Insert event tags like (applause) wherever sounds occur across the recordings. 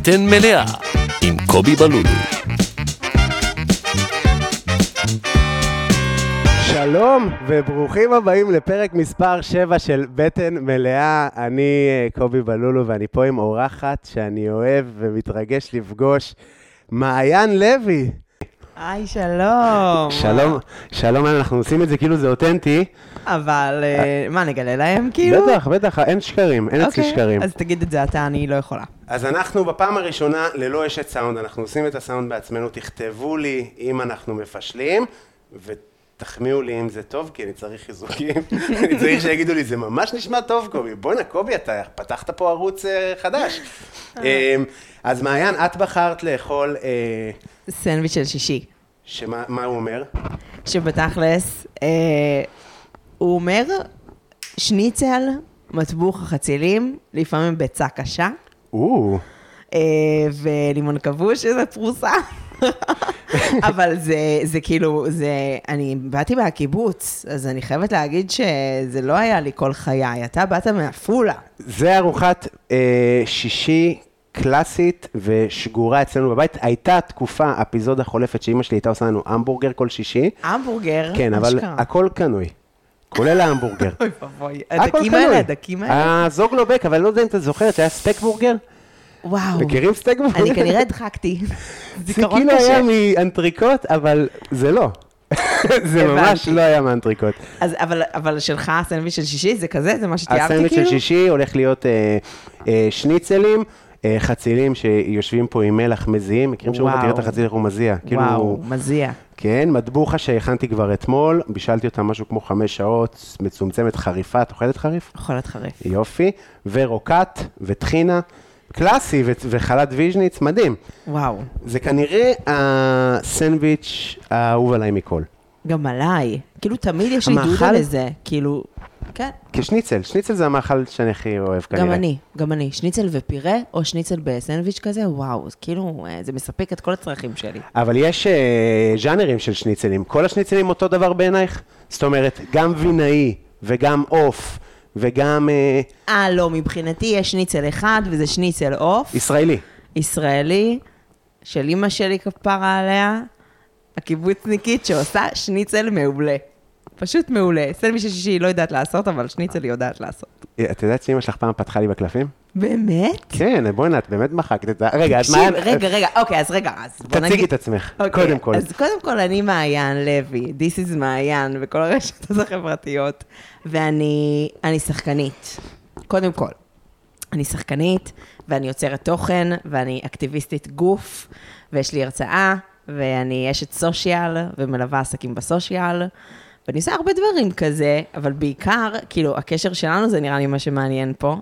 בטן מלאה עם קובי בלולו. שלום וברוכים הבאים לפרק מספר 7 של בטן מלאה. אני אה, קובי בלולו ואני פה עם אורחת שאני אוהב ומתרגש לפגוש, מעיין לוי. היי, שלום. שלום, שלום, אנחנו עושים את זה כאילו זה אותנטי. אבל אה, מה, נגלה להם כאילו? בטח, בטח, אין שקרים, אין אצלי אוקיי, שקרים. אז תגיד את זה אתה, אני לא יכולה. אז אנחנו בפעם הראשונה ללא אשת סאונד, אנחנו עושים את הסאונד בעצמנו, תכתבו לי אם אנחנו מפשלים, ותחמיאו לי אם זה טוב, כי אני צריך חיזוקים. (laughs) אני צריך שיגידו לי, זה ממש נשמע טוב, קובי. בואנה, קובי, אתה פתחת פה ערוץ אה, חדש. אה, אז מעיין, את בחרת לאכול, אה, סנדוויץ' של שישי. שמה מה הוא אומר? שבתכלס, אה, הוא אומר, שניצל, מטבוח החצילים, לפעמים ביצה קשה, או, אה, ולימון כבוש, שזה פרוסה. (laughs) אבל זה, זה כאילו, זה, אני באתי מהקיבוץ, אז אני חייבת להגיד שזה לא היה לי כל חיי, אתה באת מעפולה. זה ארוחת אה, שישי קלאסית ושגורה אצלנו בבית. הייתה תקופה, אפיזודה חולפת, שאימא שלי הייתה עושה לנו המבורגר כל שישי. המבורגר, כן, אבל. הכל קנוי, כולל ההמבורגר. (laughs) אוי ואבוי, הדקים. האלה, הדקים האלה. הזוגלובק, אבל אני לא יודע אם אתה זוכר, שהיה סטייק בורגר? וואו, מכירים סטייק בורגר? אני כנראה הדחקתי. (laughs) (laughs) זה כאילו היה. מאנטריקוט, אבל זה לא. זה ממש. לא היה מאנטריקוט. אז אבל- אבל שלך הסנדוויץ' של שישי זה כזה? זה מה שתיארתי הסנדוויץ' כאילו? של שישי הולך להיות אה, אה, שניצלים. אה, חצילים שיושבים פה עם מלח מזיעים, מכירים שאומרים. תראה את החציל איך הוא מזיע. כאילו, וואו, מזיע. כן, מטבוחה שהכנתי כבר אתמול, בישלתי אותה משהו כמו חמש שעות, מצומצמת חריפה, את אוכלת חריף? אוכלת חריף. יופי, ורוקט, וטחינה, קלאסי, ו- וחלת ויז'ניץ, מדהים. וואו, זה כנראה הסנדוויץ' האהוב עליי מכל. גם עליי. כאילו תמיד יש לי? דודה לזה. כאילו, כן. כשניצל, שניצל זה המאכל שאני הכי אוהב כנראה. גם אני, גם אני. שניצל ופירה, או שניצל בסנדוויץ' כזה, וואו, כאילו, אה, זה מספק את כל הצרכים שלי. אבל יש אה, ז'אנרים של שניצלים. כל השניצלים אותו דבר בעינייך? זאת אומרת, גם וינאי, וגם עוף, וגם אה, אה, לא, מבחינתי יש שניצל אחד, וזה שניצל עוף, ישראלי. ישראלי, של אימא שלי כפרה עליה, הקיבוצניקית שעושה שניצל מעולה. פשוט מעולה. סנדוויץ' של שישי היא לא יודעת לעשות, אבל שניצל היא יודעת לעשות. אה, את יודעת שאמא שלך פעם פתחה לי בקלפים? באמת? כן, בוא'נה, את באמת מחקת את ה... רגע, תקשיב, מעיין... רגע, רגע, אוקיי, אז רגע, אז בוא נגיד... תציגי את עצמך, אוקיי, קודם כל. אז קודם כל, אני מעיין לוי, This is מעיין, וכל הרשתות (laughs) החברתיות, ואני אני שחקנית. קודם כל, אני שחקנית, ואני יוצרת תוכן, ואני אקטיביסטית גוף, ויש לי הרצאה, ואני אשת סושיאל, ומלווה עסקים בסושיאל, ואני עושה הרבה דברים כזה, אבל בעיקר, כאילו, הקשר שלנו זה נראה לי מה שמעניין פה.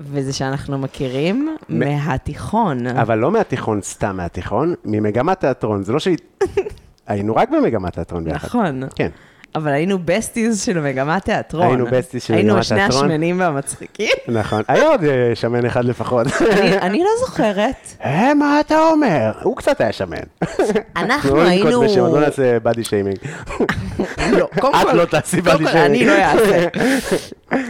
וזה שאנחנו מכירים מהתיכון. אבל לא מהתיכון, סתם מהתיכון, ממגמת תיאטרון. זה לא שהיא... (laughs) היינו רק במגמת תיאטרון ביחד. נכון. כן. אבל היינו besties של מגמת תיאטרון. היינו besties של היינו מגמת שני תיאטרון. השמנים והמצחיקים. נכון. היה עוד אה, שמן אחד לפחות. אני- לא זוכרת. אה, מה אתה אומר? הוא קצת היה שמן. אנחנו לא היינו... ננקוט לא נעשה body shaming. לא, קודם את כל- לא תעשי body כל, אני. לא אעשה.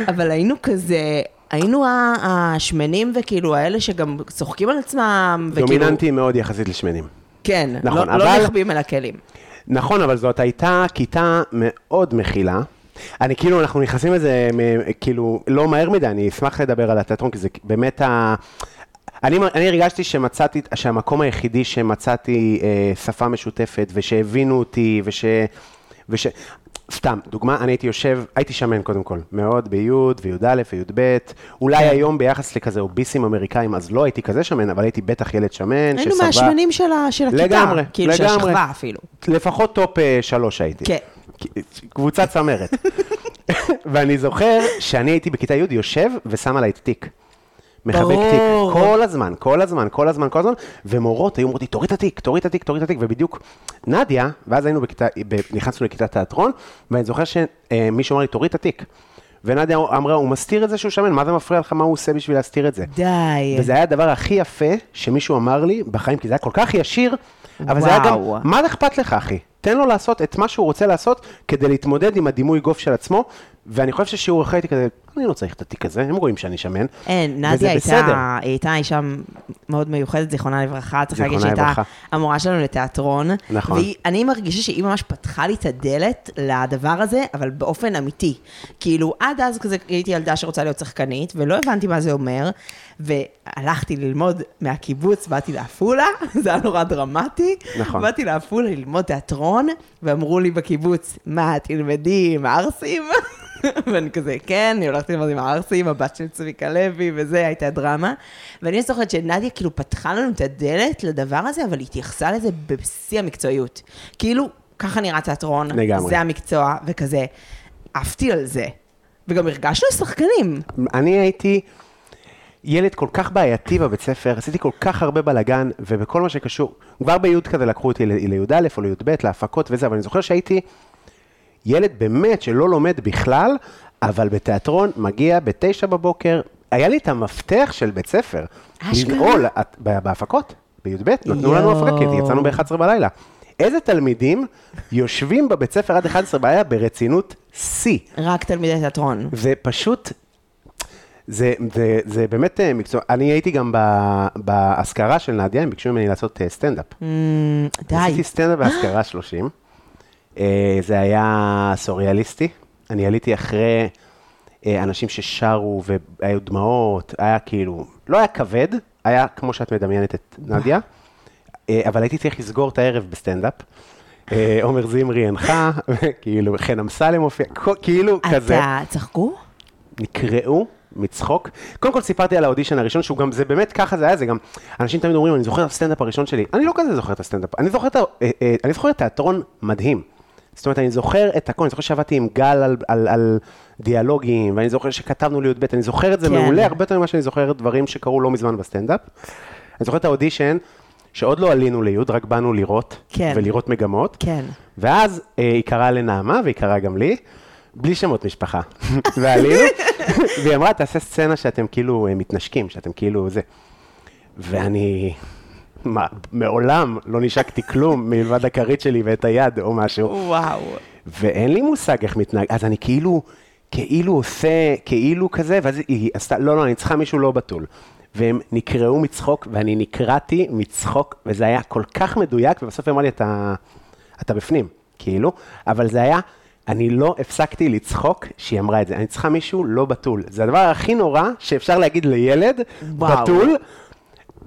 אבל היינו כזה... היינו השמנים וכאילו האלה שגם צוחקים על עצמם. וכאילו- דומיננטיים מאוד יחסית לשמנים. כן, נכון, לא- לא אבל- נחבים על הכלים. נכון, אבל זאת הייתה כיתה מאוד מכילה. אני כאילו, אנחנו נכנסים לזה, כאילו, לא מהר מדי, אני אשמח לדבר על התיאטרון, כי זה באמת ה... אני, אני הרגשתי שמצאתי, שהמקום היחידי שמצאתי אה, שפה משותפת, ושהבינו אותי, וש... וש... סתם, דוגמה, אני הייתי יושב, הייתי שמן קודם כל, מאוד בי' וי"א וי"ב, אולי כן. היום ביחס לכזה obese ים אמריקאים, אז לא הייתי כזה שמן, אבל הייתי בטח ילד שמן, היינו שסבא... מהשמנים של הכיתה. לגמרי, כאילו של. השכבה אפילו. לפחות top אה, שלוש הייתי. כן. קבוצת צמרת. (laughs) ואני זוכר שאני הייתי בכיתה י' יושב ושם עליי תיק. מחבק תיק. כל הזמן, כל הזמן, כל הזמן, כל הזמן, ומורות היו אומרות לי, תוריד את התיק, תוריד את התיק, תוריד את התיק, ובדיוק נדיה, ואז היינו בכיתה, נכנסנו לכיתת תיאטרון, ואני זוכר שמישהו אמר לי, תוריד את התיק. ונדיה אמרה, הוא מסתיר את זה שהוא שמן, מה זה מפריע לך, מה הוא עושה בשביל להסתיר את זה? די. וזה היה הדבר הכי יפה שמישהו אמר לי בחיים, כי זה היה כל כך ישיר, אבל זה היה גם, וואו. מה אכפת לך, אחי? תן לו לעשות את מה שהוא רוצה לעשות כדי להתמודד עם הדימוי גוף של עצמו, ואני חושב ששיעור אחרי הייתי כזה, אני לא צריך את התיק הזה, הם רואים שאני שמן. אין, נדיה. הייתה, היא הייתה אישה מאוד מיוחדת, זיכרונה לברכה, צריך להגיד שהייתה. המורה שלנו לתיאטרון. נכון. ואני מרגישה שהיא ממש פתחה לי את הדלת לדבר הזה, אבל באופן אמיתי. כאילו, עד אז כזה הייתי ילדה שרוצה להיות שחקנית, ולא הבנתי מה זה אומר, והלכתי ללמוד מהקיבוץ, באתי לעפולה, (laughs) זה היה נורא דרמטי. נכון. באתי לעפולה ללמוד תיאטרון, ואמרו לי בקיבוץ, מה, תלמדי עם הערסים? (laughs) ואני כזה, כן, אני הולכת ללמוד עם הערסים, הבת של צביקה לוי, וזה, הייתה דרמה. ואני זוכרת שנדיה כאילו פתחה לנו את הדלת לדבר הזה, אבל היא התייחסה לזה בשיא המקצועיות. כאילו, ככה נראה תיאטרון. זה המקצוע, וכזה, עפתי על זה. וגם הרגשנו שחקנים. אני הייתי ילד כל כך בעייתי בבית ספר, עשיתי כל כך הרבה בלאגן, ובכל מה שקשור, כבר בי' כזה לקחו אותי לי"א או לי"ב, להפקות וזה, אבל אני זוכר שהייתי ילד באמת שלא לומד בכלל, אבל בתיאטרון מגיע בתשע בבוקר, היה לי את המפתח של בית ספר. אשכרה? לנעול, בהפקות, בי"ב, נתנו לנו יואו. הפקה, כי יצאנו ב-11 בלילה. איזה תלמידים יושבים בבית ספר עד 11 בלילה ברצינות שיא. רק תלמידי תיאטרון. ופשוט, זה, זה, זה באמת אה, מקצוע, אני הייתי גם ב- באזכרה של נדיה, הם ביקשו ממני לעשות אה, סטנדאפ. Mm, די. עשיתי סטנדאפ (gasps) באזכרה 30. אה, זה היה סוריאליסטי. אני עליתי אחרי אה, אנשים ששרו והיו דמעות, היה כאילו, לא היה כבד, היה כמו שאת מדמיינת את נדיה, אה, אבל הייתי צריך לסגור את הערב בסטנדאפ. עומר זמרי הנחה, כאילו חן אמסלם הופיע, כאילו כזה. אתה, צחקו? נקרעו מצחוק. קודם כל סיפרתי על האודישן הראשון, שהוא גם, זה באמת ככה זה היה, זה גם, אנשים תמיד אומרים, אני זוכר את הסטנדאפ הראשון שלי. אני לא כזה זוכר את הסטנדאפ, אני זוכר את, אני זוכר את תיאטרון מדהים. זאת אומרת, אני זוכר את הכל, אני זוכר שעבדתי עם גל על, על, על דיאלוגים, ואני זוכר שכתבנו לי"ב, אני זוכר את זה כן. מעולה, הרבה יותר ממה שאני זוכר דברים שקרו לא מזמן בסטנדאפ. אני זוכר את האודישן, שעוד לא עלינו ליוד, רק באנו לראות, כן. ולראות מגמות. כן. ואז אה, היא קראה לנעמה, והיא קראה גם לי, בלי שמות משפחה. (laughs) ועלינו, והיא אמרה, תעשה סצנה שאתם כאילו אה, מתנשקים, שאתם כאילו זה. ואני, מה, מעולם לא נשקתי כלום מלבד הכרית שלי ואת היד או משהו. וואו. ואין לי מושג איך מתנהג, אז אני כאילו, כאילו עושה, כאילו כזה, ואז היא עשתה, לא, לא, אני צריכה מישהו לא בתול. והם נקרעו מצחוק, ואני נקרעתי מצחוק, וזה היה כל כך מדויק, ובסוף היא אמרה לי, אתה, אתה בפנים, כאילו, אבל זה היה, אני לא הפסקתי לצחוק שהיא אמרה את זה, אני צריכה מישהו לא בתול. זה הדבר הכי נורא שאפשר להגיד לילד, וואו. בתול,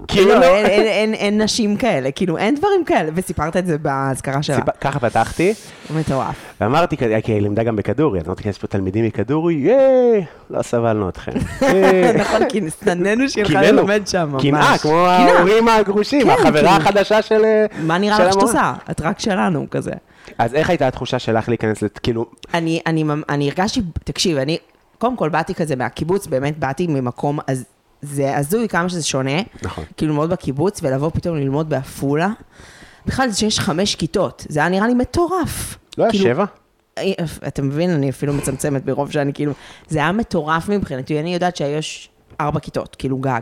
כאילו, כאילו, אין, אין, אין, אין נשים כאלה, כאילו, אין דברים כאלה, וסיפרת את זה באזכרה שלה. סיפ- ככה פתחתי, מטורף. ואמרתי, כי היא לימדה גם בכדורי, אז אמרתי, יש פה תלמידים מכדורי, ייי, לא סבלנו אתכם. (laughs) נכון, כי הלכה קינאנו. ללמד שם, ממש. קנאה, כמו. ההורים הגרושים, כן, החברה כאילו. החדשה של מה נראה לך שאת. עושה? את רק שלנו, כזה. אז איך הייתה התחושה שלך להיכנס, לת- כאילו, אני, אני, ממ- אני הרגשתי, תקשיב, אני, קודם כל באתי כזה מהקיבוץ, באמת באתי ממקום, אז זה הזוי כמה שזה שונה. נכון. כאילו ללמוד בקיבוץ ולבוא פתאום ללמוד בעפולה. בכלל זה שיש חמש כיתות, זה היה נראה לי מטורף. לא היה כאילו, שבע? אה, אתה מבין, אני אפילו מצמצמת ברוב שאני כאילו, זה היה מטורף מבחינתי, אני יודעת שהיש ארבע כיתות, כאילו גג.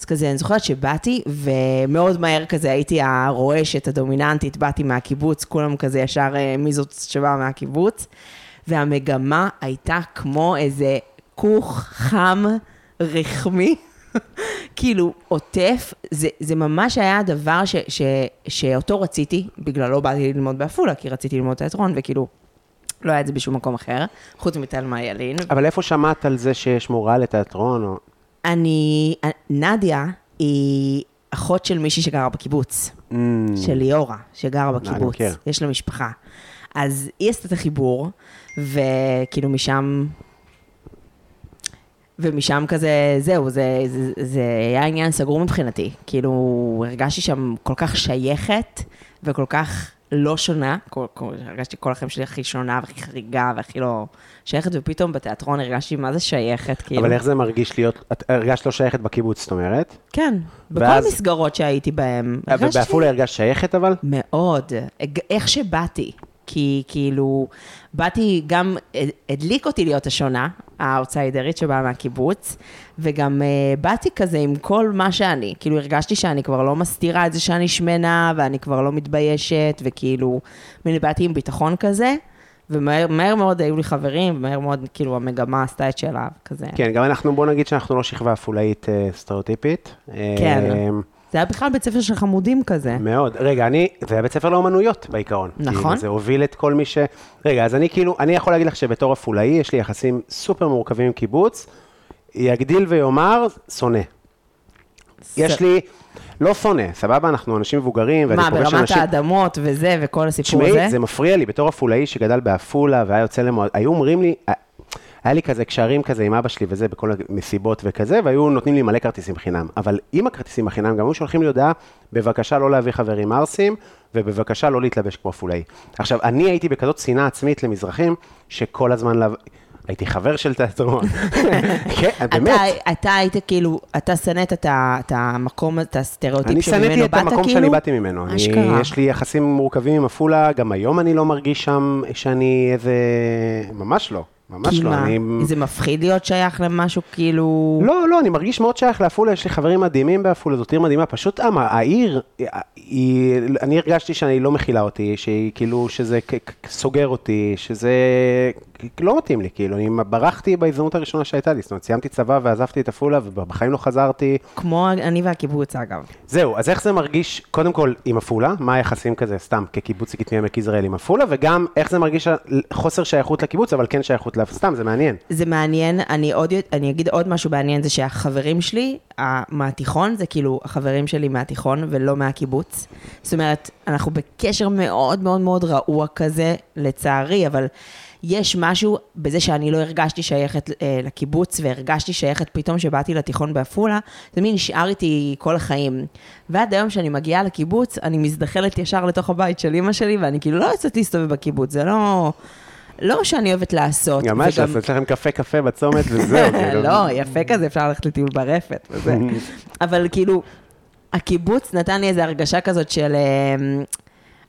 אז כזה, אני זוכרת שבאתי, ומאוד מהר כזה הייתי הרועשת, הדומיננטית, באתי מהקיבוץ, כולם כזה ישר אה, מי זאת שבאה מהקיבוץ, והמגמה הייתה כמו איזה כוך חם, רחמי. כאילו, עוטף, זה, זה ממש היה הדבר ש, ש, שאותו רציתי, בגללו באתי ללמוד בעפולה, כי רציתי ללמוד תיאטרון, וכאילו, לא היה את זה בשום מקום אחר, חוץ מתלמה ילין. אבל איפה שמעת על זה שיש מורה לתיאטרון? או- אני, נדיה היא אחות של מישהי שגרה בקיבוץ, Mm, של ליאורה, שגרה בקיבוץ. יש לה משפחה. אז היא עשתה את החיבור, וכאילו משם, ומשם כזה, זהו, זה, זה, זה היה עניין סגור מבחינתי. כאילו, הרגשתי שם כל כך שייכת, וכל כך לא שונה, כל, כל, הרגשתי כל החיים שלי הכי שונה, והכי חריגה, והכי לא שייכת, ופתאום בתיאטרון הרגשתי מה זה שייכת, כאילו. אבל איך זה מרגיש להיות, את הרגשת לא שייכת בקיבוץ, זאת אומרת? כן, בכל ואז- המסגרות שהייתי בהן. הרגשתי- ובעפולה הרגשת שייכת אבל? מאוד. איך שבאתי. כי כאילו, באתי גם, הד- הדליק אותי להיות השונה, האאוטסיידרית שבאה מהקיבוץ, וגם uh, באתי כזה עם כל מה שאני. כאילו, הרגשתי שאני כבר לא מסתירה את זה שאני שמנה, ואני כבר לא מתביישת, וכאילו, באתי עם ביטחון כזה, ומהר מהר מאוד היו לי חברים, ומהר מאוד, כאילו, המגמה עשתה את שלה, כזה. כן, גם אנחנו, בוא נגיד שאנחנו לא שכבה עפולאית אה, סטריאוטיפית. כן. אה, זה היה בכלל בית ספר של חמודים כזה. מאוד. רגע, אני, זה היה בית ספר לאומנויות בעיקרון. נכון. כאילו, זה הוביל את כל מי ש... רגע, אז אני כאילו, אני יכול להגיד לך שבתור עפולאי, יש לי יחסים סופר מורכבים עם קיבוץ, יגדיל ויאמר, שונא. יש לי, לא שונא, סבבה, אנחנו אנשים מבוגרים, ואני מה, פוגש ברמת אנשים... האדמות וזה, וכל הסיפור הזה? תשמעי, זה מפריע לי, בתור עפולאי שגדל בעפולה והיה יוצא למועד, היו אומרים לי, היה לי כזה קשרים כזה עם אבא שלי וזה, בכל המסיבות וכזה, והיו נותנים לי מלא כרטיסים חינם. אבל עם הכרטיסים החינם, גם היו שולחים לי הודעה, בבקשה לא להביא חברים ערסים, ובבקשה לא להתלבש כמו עפולאי. עכשיו, אני הייתי בכזאת שנאה עצמית למזרחים, שכל הזמן, לב... הייתי חבר של תיאטרון. (laughs) כן, באמת. אתה, אתה היית כאילו, אתה שנאת את המקום, את הסטריאוטיפ אני שממנו באת כאילו? שנאתי את המקום שאני באתי ממנו. אני, אשכרה. יש לי יחסים מורכבים עם עפולה, גם היום אני לא מרגיש שם שאני איזה... ממש לא, ממש לא. מה, אני... זה מפחיד להיות שייך למשהו כאילו... לא, לא, אני מרגיש מאוד שייך לעפולה, יש לי חברים מדהימים בעפולה, זאת עיר מדהימה, פשוט אמה, העיר, היא, אני הרגשתי שאני לא מכילה אותי, שהיא כאילו, שזה סוגר אותי, שזה לא מתאים לי, כאילו, אני ברחתי בהזדמנות הראשונה שהייתה לי, זאת אומרת, סיימתי צבא ועזבתי את עפולה, ובחיים לא חזרתי. כמו אני והקיבוץ, אגב. זהו, אז איך זה מרגיש, קודם כל, עם עפולה, מה היחסים כזה, סתם, כקיבוציקית מעמק יזרעאל עם עפולה, וגם איך זה מרגיש חוסר שייכות לקיבוץ, אבל כן שייכות לה, סתם, זה מעניין. זה מעניין, אני, עוד, אני אגיד עוד משהו מעניין, זה שהחברים שלי מהתיכון, זה כאילו החברים שלי מהתיכון ולא מהקיבוץ. זאת אומרת, אנחנו בקשר מאוד מאוד מאוד רעוע כזה, לצערי, אבל יש משהו בזה שאני לא הרגשתי שייכת אה, לקיבוץ, והרגשתי שייכת פתאום שבאתי לתיכון בעפולה, זה מין נשאר איתי כל החיים. ועד היום שאני מגיעה לקיבוץ, אני מזדחלת ישר לתוך הבית של אימא שלי, ואני כאילו לא יוצאת להסתובב בקיבוץ, זה לא... לא שאני אוהבת לעשות. גם מה יש לכם קפה קפה בצומת וזהו, (laughs) כאילו. לא, יפה כזה, אפשר ללכת לטיול ברפת וזה. (laughs) אבל כאילו, הקיבוץ נתן לי איזו הרגשה כזאת של... אמ,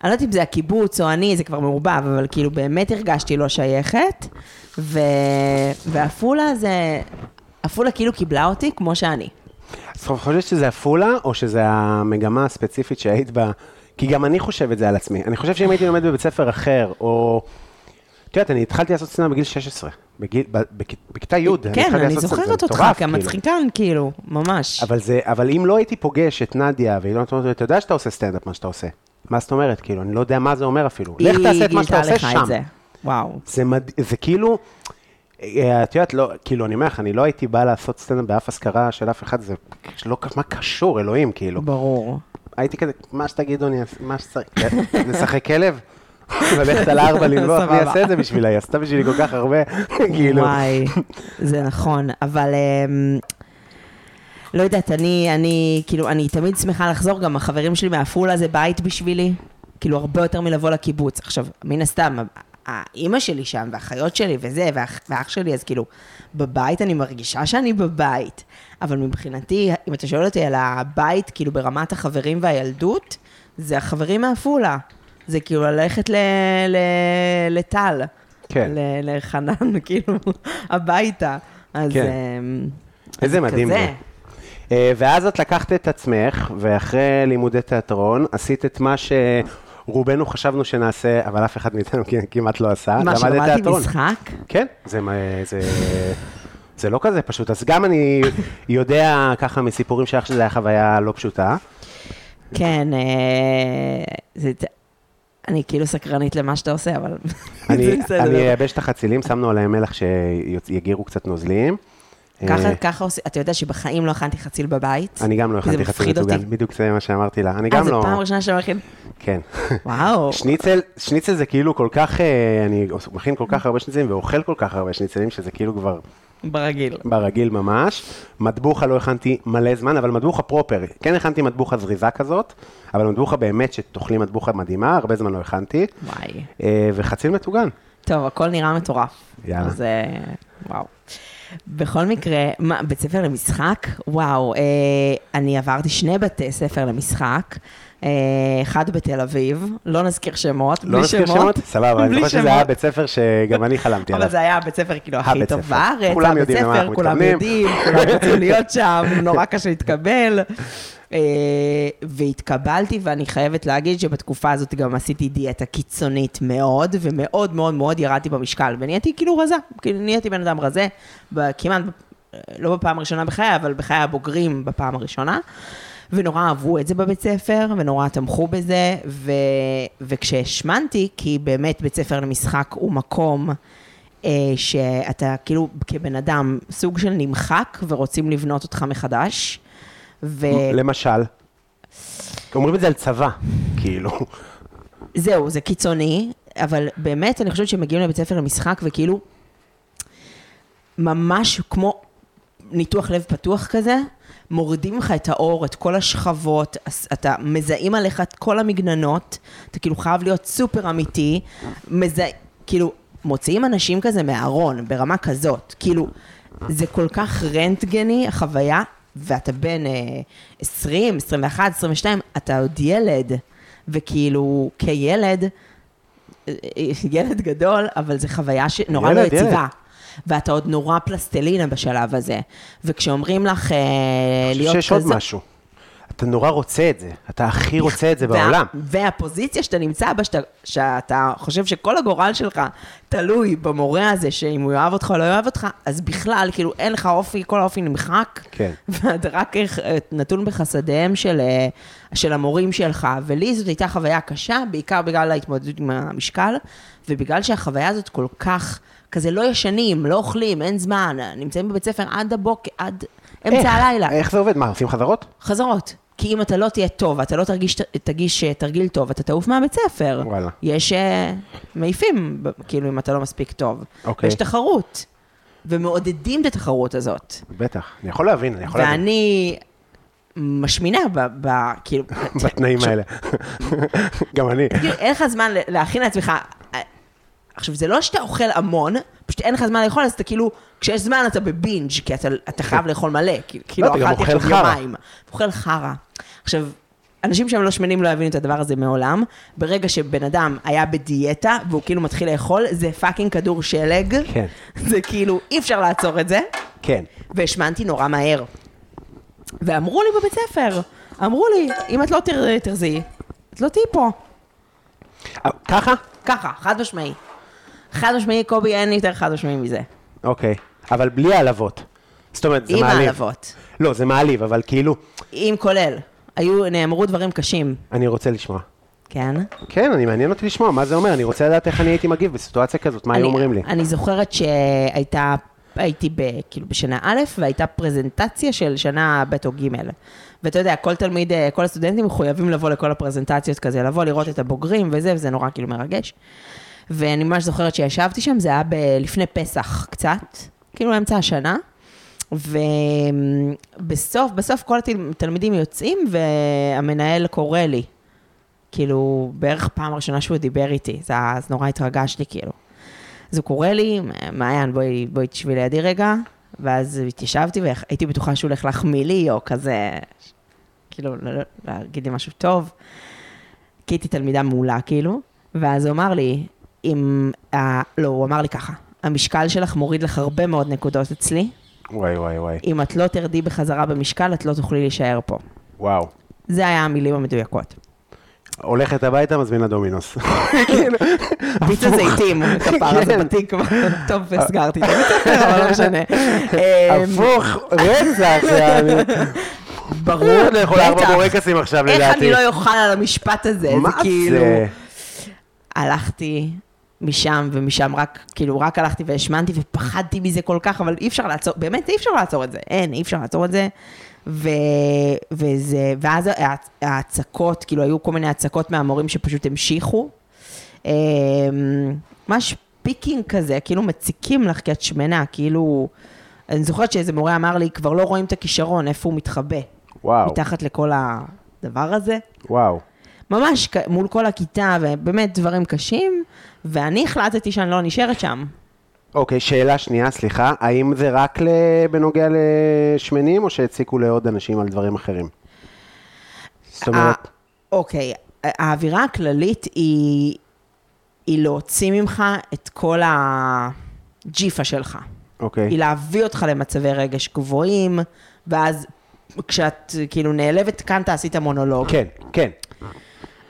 אני לא יודעת אם זה הקיבוץ או אני, זה כבר מעורבב, אבל כאילו באמת הרגשתי לא שייכת. ו... ועפולה זה... עפולה כאילו קיבלה אותי כמו שאני. אז את חושבת שזה עפולה, או שזה המגמה הספציפית שהיית בה? כי גם אני חושב את זה על עצמי. אני חושב שאם הייתי לומד בבית ספר אחר, או... את יודעת, אני התחלתי לעשות סצנה בגיל 16, בגיל, בכיתה י'. כן, התחלתי אני לעשות סצנה, זוכרת זה אותך מטורף, כאילו. כמצחיקן, כאילו, ממש. אבל, זה, אבל אם לא הייתי פוגש את נדיה, והיא לא לי, אתה יודע שאתה עושה סטנדאפ, מה שאתה עושה. מה זאת אומרת? כאילו, אני לא יודע מה זה אומר אפילו. לך תעשה את מה שאתה עושה שם. וואו. זה, מד... זה כאילו, אה, את יודעת, לא, כאילו, אני אומר לך, אני לא הייתי בא לעשות סטנדאפ באף אזכרה של אף אחד, זה לא, מה קשור, אלוהים, כאילו. ברור. הייתי כזה, מה שתגידו, אני אעשה, מה שצריך, נשחק כלב? ללכת על הארבע לנבוח, מי יעשה את זה בשבילה? היא עשתה בשבילי כל כך הרבה, (laughs) כאילו. וואי, זה נכון, אבל אמ, לא יודעת, אני, אני, כאילו, אני תמיד שמחה לחזור, גם החברים שלי מעפולה זה בית בשבילי, כאילו, הרבה יותר מלבוא לקיבוץ. עכשיו, מן הסתם, האימא שלי שם, והאחיות שלי וזה, ואח, ואח שלי, אז כאילו, בבית אני מרגישה שאני בבית, אבל מבחינתי, אם אתה שואל אותי על הבית, כאילו, ברמת החברים והילדות, זה החברים מעפולה. זה כאילו ללכת לטל. כן. לחנן, (laughs) כאילו, הביתה. אז... כן. אמ, איזה מדהים כזה. זה. אה, ואז את לקחת את עצמך, ואחרי לימודי תיאטרון, עשית את מה שרובנו חשבנו שנעשה, אבל אף אחד מאיתנו כמעט לא עשה. מה, למדת שלמדתי. משחק? כן, זה, זה, זה לא כזה פשוט. אז גם אני יודע ככה מסיפורים שלך שזו הייתה חוויה לא פשוטה. כן, אה, זה... אני כאילו סקרנית למה שאתה עושה, אבל... (laughs) אני אייבש את החצילים, שמנו עליהם מלח שיגירו קצת נוזליים. ככה, אה, ככה עושים, אתה יודע שבחיים לא הכנתי חציל בבית? אני גם לא הכנתי חציל. מטוגן, בדיוק זה מה שאמרתי לה. אני אה, גם זו לא... פעם ראשונה שאתה מכין? כן. וואו. (laughs) שניצל, שניצל זה כאילו כל כך, אה, אני מכין כל כך הרבה שניצלים ואוכל כל כך הרבה שניצלים, שזה כאילו כבר ברגיל. ברגיל ממש. מטבוחה לא הכנתי מלא זמן, אבל מטבוחה פרופר. כן הכנתי מטבוחה זריזה כזאת, אבל מטבוחה באמת שתאכלי מטבוחה מדהימה, הרבה זמן לא הכנתי. וואי. אה, וחציל מטוגן. טוב, הכל נראה מטורף. יאללה. אז אה, וואו. בכל מקרה, מה, בית ספר למשחק? וואו, אה, אני עברתי שני בתי ספר למשחק. אה, אחד בתל אביב, לא נזכיר שמות, לא בלי נזכיר שמות? סבבה, אני זוכר שזה. היה בית ספר שגם אני חלמתי עליו. אבל זה היה הבית ספר כאילו הכי טוב. בארץ, כולם יודעים למה אנחנו כולם. יודעים, כולם רוצים להיות שם, נורא קשה להתקבל. אה, והתקבלתי, ואני חייבת להגיד שבתקופה הזאת גם עשיתי דיאטה קיצונית מאוד, ומאוד מאוד מאוד ירדתי במשקל, ונהייתי כאילו רזה, כאילו נהייתי בן אדם רזה, כמעט, לא בפעם הראשונה בחיי, אבל בחיי הבוגרים בפעם הראשונה. ונורא אהבו את זה בבית ספר, ונורא תמכו בזה, ו... וכשהשמנתי, כי באמת בית ספר למשחק הוא מקום אה, שאתה כאילו כבן אדם סוג של נמחק, ורוצים לבנות אותך מחדש. ו... למשל. אומרים את זה על צבא, כאילו. זהו, זה קיצוני, אבל באמת אני חושבת שהם מגיעים לבית ספר למשחק וכאילו, ממש כמו ניתוח לב פתוח כזה, מורידים לך את האור, את כל השכבות, אתה מזהים עליך את כל המגננות, אתה כאילו חייב להיות סופר אמיתי, מזה, כאילו, מוציאים אנשים כזה מהארון, ברמה כזאת, כאילו, זה כל כך רנטגני, החוויה, ואתה בן אה, 20, 21, 22, אתה עוד ילד, וכאילו, כילד, אה, ילד גדול, אבל זו חוויה שנורא לא. יציבה. ואתה עוד נורא פלסטלינה בשלב הזה. וכשאומרים לך אה, אני להיות חושב שיש עוד משהו. אתה נורא רוצה את זה. אתה הכי רוצה את זה וה- בעולם. והפוזיציה שאתה נמצא בה, שאתה, שאתה חושב שכל הגורל שלך תלוי במורה הזה, שאם הוא יאהב אותך או לא יאהב אותך, אז בכלל, כאילו, אין לך אופי, כל האופי נמחק. כן. (laughs) ואתה רק אה, נתון בחסדיהם של, אה, של המורים שלך. ולי זאת הייתה חוויה קשה, בעיקר בגלל ההתמודדות עם המשקל, ובגלל שהחוויה הזאת כל כך, כזה לא ישנים, לא אוכלים, אין זמן, נמצאים בבית ספר עד הבוקר, עד אמצע איך? הלילה. איך זה עובד? מה, עושים חזרות? חזרות. כי אם אתה לא תהיה טוב, אתה לא תרגיש, תגיש אה, תרגיל טוב, אתה תעוף מהבית ספר. וואלה. יש אה, מעיפים, כאילו, אם אתה לא מספיק טוב. אוקיי. יש תחרות. ומעודדים את התחרות הזאת. בטח. אני יכול להבין, אני יכול להבין. ואני משמינה ב... ב כאילו... (laughs) בתנאים האלה. (laughs) גם אני. אין לך זמן להכין לעצמך. עכשיו, זה לא שאתה אוכל המון, פשוט אין לך זמן לאכול, אז אתה כאילו, כשיש זמן אתה בבינג', כי אתה, אתה חייב לאכול מלא. כי- כאילו, גם אכלתי אוכל עכשיו חרא. יומיים. אוכל חרא. עכשיו, אנשים שהם לא שמנים לא יבינו את הדבר הזה מעולם. ברגע שבן אדם היה בדיאטה, והוא כאילו מתחיל לאכול, זה fucking כדור שלג. כן. (laughs) זה כאילו, אי אפשר לעצור את זה. כן. והשמנתי נורא מהר. ואמרו לי בבית ספר, אמרו לי, אם את לא תר- תרזי, את לא תהיי פה. אה, ככה? ככה, חד משמעי. חד משמעי, קובי, אין יותר חד משמעי מזה. אוקיי. אבל בלי העלבות. זאת אומרת, זה עם מעליב. העלבות. לא, זה מעליב, אבל כאילו, עם כולל. היו, נאמרו דברים קשים, אני רוצה לשמוע. כן? כן, אני מעניין אותי לשמוע, מה זה אומר? אני רוצה לדעת איך אני הייתי מגיב בסיטואציה כזאת, מה היו אומרים לי? אני זוכרת שהייתה, הייתי ב, כאילו בשנה א', והייתה פרזנטציה של שנה ב' או ג'. ואתה יודע, כל תלמיד, אה, כל הסטודנטים מחויבים לבוא לכל הפרזנטציות כזה, לבוא לראות את הבוגרים וזה, וזה נורא כאילו מרגש. ואני ממש זוכרת שישבתי שם, זה היה ב, לפני פסח קצת, כאילו אמצע השנה. ובסוף, בסוף כל התלמידים יוצאים, והמנהל קורא לי. כאילו, בערך פעם ראשונה שהוא דיבר איתי, זה, היה- אז נורא התרגשתי, כאילו. אז הוא קורא לי, מעיין, בואי, בואי תשבי לידי רגע, ואז התיישבתי והייתי בטוחה שהוא הולך להחמיא לי, או כזה, כאילו, לא- לא- להגיד לי משהו טוב. כי הייתי תלמידה מעולה, כאילו, ואז הוא אמר לי, אם, אה, לא, הוא אמר לי ככה, המשקל שלך מוריד לך הרבה מאוד נקודות אצלי, וואי, וואי, וואי. אם את לא תרדי בחזרה במשקל, את לא תוכלי להישאר פה. וואו. זה היה המילים המדויקות. הולכת הביתה, מזמינה דומינוס. (laughs) כאילו, פיצה זיתים, כפרה, זה כן. בתקווה. טוב, הסגרתי את ספר, אבל לא משנה. (laughs) הפוך, רצח. ברור, לאכול ארבע בטח. בורקסים עכשיו, לדעתי. איך אני לא אוכל על המשפט הזה? מה זה כאילו... זה? הלכתי משם ומשם, רק, כאילו, רק הלכתי והשמנתי ופחדתי מזה כל כך, אבל אי אפשר לעצור, באמת אי אפשר לעצור את זה, אין, אי אפשר לעצור את זה. ו, וזה, ואז ההצ- ההצקות, כאילו, היו כל מיני הצקות מהמורים שפשוט המשיכו. אמ, ממש picking כזה, כאילו מציקים לך כי את שמנה, כאילו... אני זוכרת שאיזה מורה אמר לי, כבר לא רואים את הכישרון, איפה הוא מתחבא. וואו, מתחת לכל הדבר הזה. וואו. ממש מול כל הכיתה, ובאמת דברים קשים, ואני החלטתי שאני לא נשארת שם. אוקיי, שאלה שנייה, סליחה. האם זה רק בנוגע לשמנים, או שהציקו לעוד אנשים על דברים אחרים? זאת אומרת, ה- אוקיי, האווירה הכללית היא, היא להוציא ממך את כל הג'יפה שלך. אוקיי. היא להביא אותך למצבי רגש גבוהים, ואז כשאת כאילו נעלבת כאן תעשי את המונולוג. כן, כן.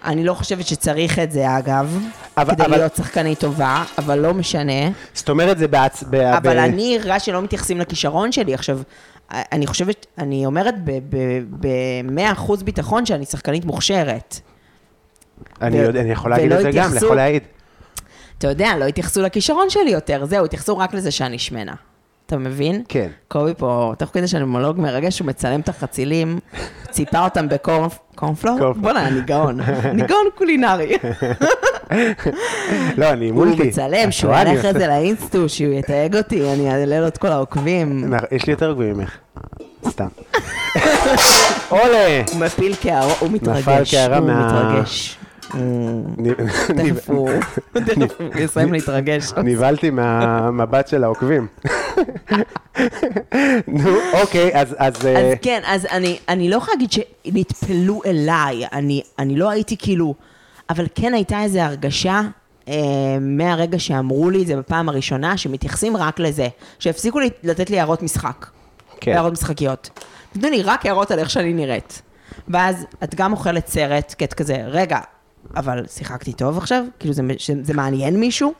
אני לא חושבת שצריך את זה, אגב, אבל- כדי אבל- להיות שחקנית טובה, אבל לא משנה. זאת אומרת, זה בעצ... ב- אבל ב- אני הרגשתי שלא מתייחסים לכישרון שלי. עכשיו, אני חושבת, אני אומרת ב-100% ביטחון שאני שחקנית מוכשרת. אני ו- יודע- אני יכול להגיד את זה גם, אני יכול להעיד. אתה יודע, לא התייחסו לכישרון שלי יותר, זהו, התייחסו רק לזה שאני שמנה. אתה מבין? כן. קובי פה, תוך כדי שאני מונולוג מרגע שהוא מצלם את החצילים, ציפה אותם בקורנפלור. קורנפלור. בוא'נה, אני גאון. אני גאון קולינרי. לא, אני הוא מולטי. מצלם, את שהוא אחרי עושה- זה לאינסטו, שהוא יתייג אותי, אני אעלה לו את כל העוקבים. יש לי יותר גבוהים ממך. סתם. (laughs) עולה! הוא מפיל קערה, הוא מתרגש. נפל קערה הוא מה- מתרגש. הוא- נ- תכף הוא (laughs) יסיים להתרגש. נבהלתי מהמבט של העוקבים. (laughs) נו, אוקיי, אז... אז אה, כן, אז אני, לא יכולה להגיד שנטפלו אליי, אני, לא הייתי כאילו, אבל כן הייתה איזו הרגשה אה, מהרגע שאמרו לי את זה בפעם הראשונה, שמתייחסים רק לזה, שהפסיקו לתת לי הערות משחק, כן. הערות משחקיות. נתנו לי רק הערות על איך שאני נראית. ואז את גם אוכלת סרט, כי את כזה, רגע, אבל שיחקתי טוב עכשיו? כאילו זה, זה מעניין מישהו?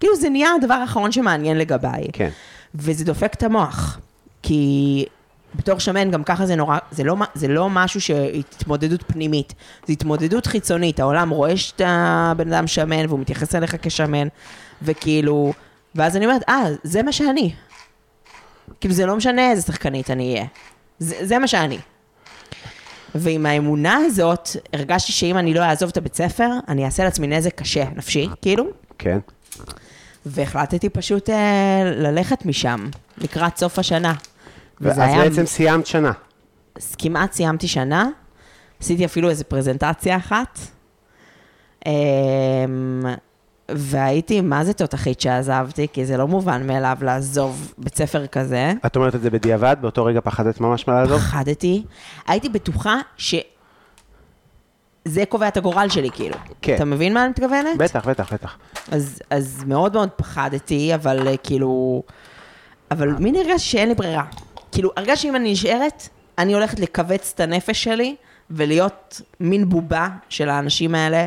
כאילו זה נהיה הדבר האחרון שמעניין לגביי. כן. וזה דופק את המוח. כי בתור שמן, גם ככה זה נורא, זה לא, זה לא משהו שהתמודדות פנימית, זה התמודדות חיצונית. העולם רואה שאתה בן אדם שמן, והוא מתייחס אליך כשמן, וכאילו, ואז אני אומרת, אה, זה מה שאני. כאילו, זה לא משנה איזה שחקנית אני אהיה. זה, זה מה שאני. ועם האמונה הזאת, הרגשתי שאם אני לא אעזוב את הבית ספר, אני אעשה לעצמי נזק קשה, נפשי, כאילו. כן. והחלטתי פשוט אה, ללכת משם, לקראת סוף השנה. ואז היה, בעצם סיימת שנה. כמעט סיימתי שנה, עשיתי אפילו איזו פרזנטציה אחת, אה, והייתי מה זה תותחית שעזבתי, כי זה לא מובן מאליו לעזוב בית ספר כזה. את אומרת את זה בדיעבד, באותו רגע פחדת ממש מה לעזוב? פחדתי, הייתי בטוחה ש... זה קובע את הגורל שלי, כאילו. כן. אתה מבין מה אני מתכוונת? בטח, בטח, בטח. אז, אז מאוד מאוד פחדתי, אבל אה, כאילו... אבל מין הרגשתי שאין לי ברירה. כאילו, הרגשתי שאם אני נשארת, אני הולכת לכווץ את הנפש שלי, ולהיות מין בובה של האנשים האלה,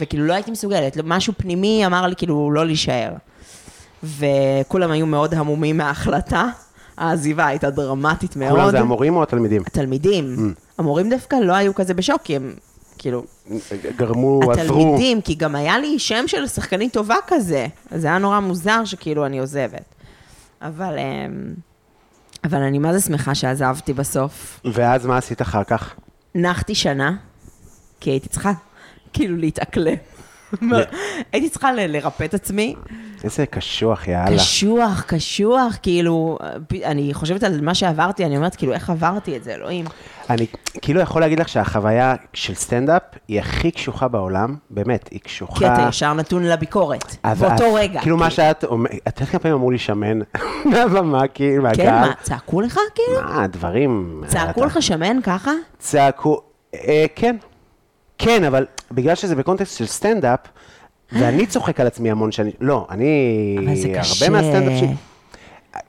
וכאילו לא הייתי מסוגלת. משהו פנימי אמר לי כאילו לא להישאר. וכולם היו מאוד המומים מההחלטה. העזיבה הייתה דרמטית מאוד. כולם זה המורים או התלמידים? התלמידים. המורים דווקא לא היו כזה בשוק, כי הם כאילו... גרמו, עזרו. התלמידים, כי גם היה לי שם של שחקנית טובה כזה, זה היה נורא מוזר שכאילו אני עוזבת. אבל, אמ, אבל אני מה זה שמחה שעזבתי בסוף. ואז מה עשית אחר כך? נחתי שנה, כי הייתי צריכה כאילו להתאקלם. הייתי צריכה לרפא את עצמי. איזה קשוח, יאללה. קשוח, קשוח, כאילו, אני חושבת על מה שעברתי, אני אומרת, כאילו, איך עברתי את זה, אלוהים. אני כאילו יכול להגיד לך שהחוויה של סטנדאפ היא הכי קשוחה בעולם, באמת, היא קשוחה. כי אתה ישר נתון לביקורת, באותו רגע. כאילו מה שאת אומרת, את יודעת כמה פעמים אמרו לי שמן (laughs) מהבמה, כאילו, כן, מהקהל? מה, צעקו לך כאילו? מה, דברים... צעקו לך שמן ככה? צעקו, אה, כן. כן, אבל בגלל שזה בקונטקסט של סטנדאפ, ואני צוחק על עצמי המון שנים, לא, אני... אבל זה קשה. הרבה מהסטנדאפ שלי...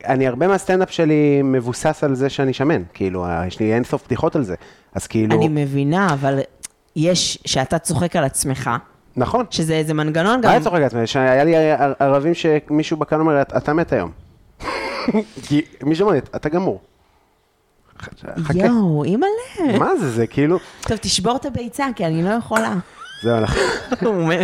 אני, הרבה מהסטנדאפ שלי מבוסס על זה שאני שמן, כאילו, יש לי אינסוף בדיחות על זה. אז כאילו... אני מבינה, אבל יש, שאתה צוחק על עצמך, נכון. שזה איזה מנגנון מה גם. אני צוחק על עצמי? שהיה לי ער- ערבים שמישהו בקהל אומר, "אתה- מת היום. (laughs) כי מישהו אומר אתה גמור. חכה. יואו, אימא'לה. מה זה, זה כאילו... טוב, תשבור את הביצה, כי אני לא יכולה. זהו, אנחנו- הוא אומר,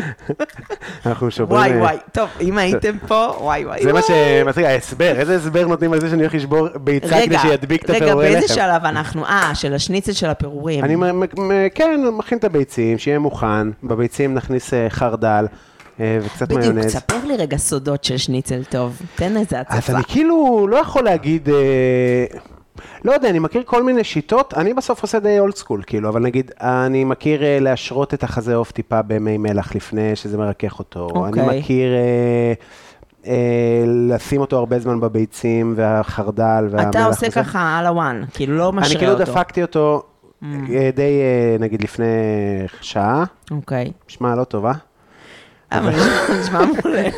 אנחנו שוברים... וואי אה, וואי, טוב, אם הייתם פה, וואי וואי. זה מה. שמצחיק, ההסבר, איזה הסבר נותנים על זה שאני הולך לשבור ביצה כדי שידביק את רגע, הפירורי באיזה? שלב אנחנו? אה, של השניצל של הפירורים. אני, כן, מכין את הביצים, שיהיה מוכן, בביצים נכניס אה, חרדל אה, וקצת בדיוק, מיונז. ספר לי רגע סודות של שניצל טוב. תן איזה אז הצפה. אני כאילו לא יכול להגיד, אה, לא יודע, אני מכיר כל מיני שיטות, אני בסוף עושה די אולד סקול, כאילו, אבל נגיד, אני מכיר אה, להשרות את החזה עוף טיפה במי מלח לפני שזה מרכך אותו. אני אוקיי. מכיר אה, לשים אותו הרבה זמן בביצים, והחרדל והמלח. אתה עושה וזה. ככה על הוואן, כאילו לא משרה אני כאילו אותו. Mm. דפקתי אותו אה, די, נגיד, לפני שעה, אוקיי. נשמע לא טובה, אבל (laughs) נשמע מעולה.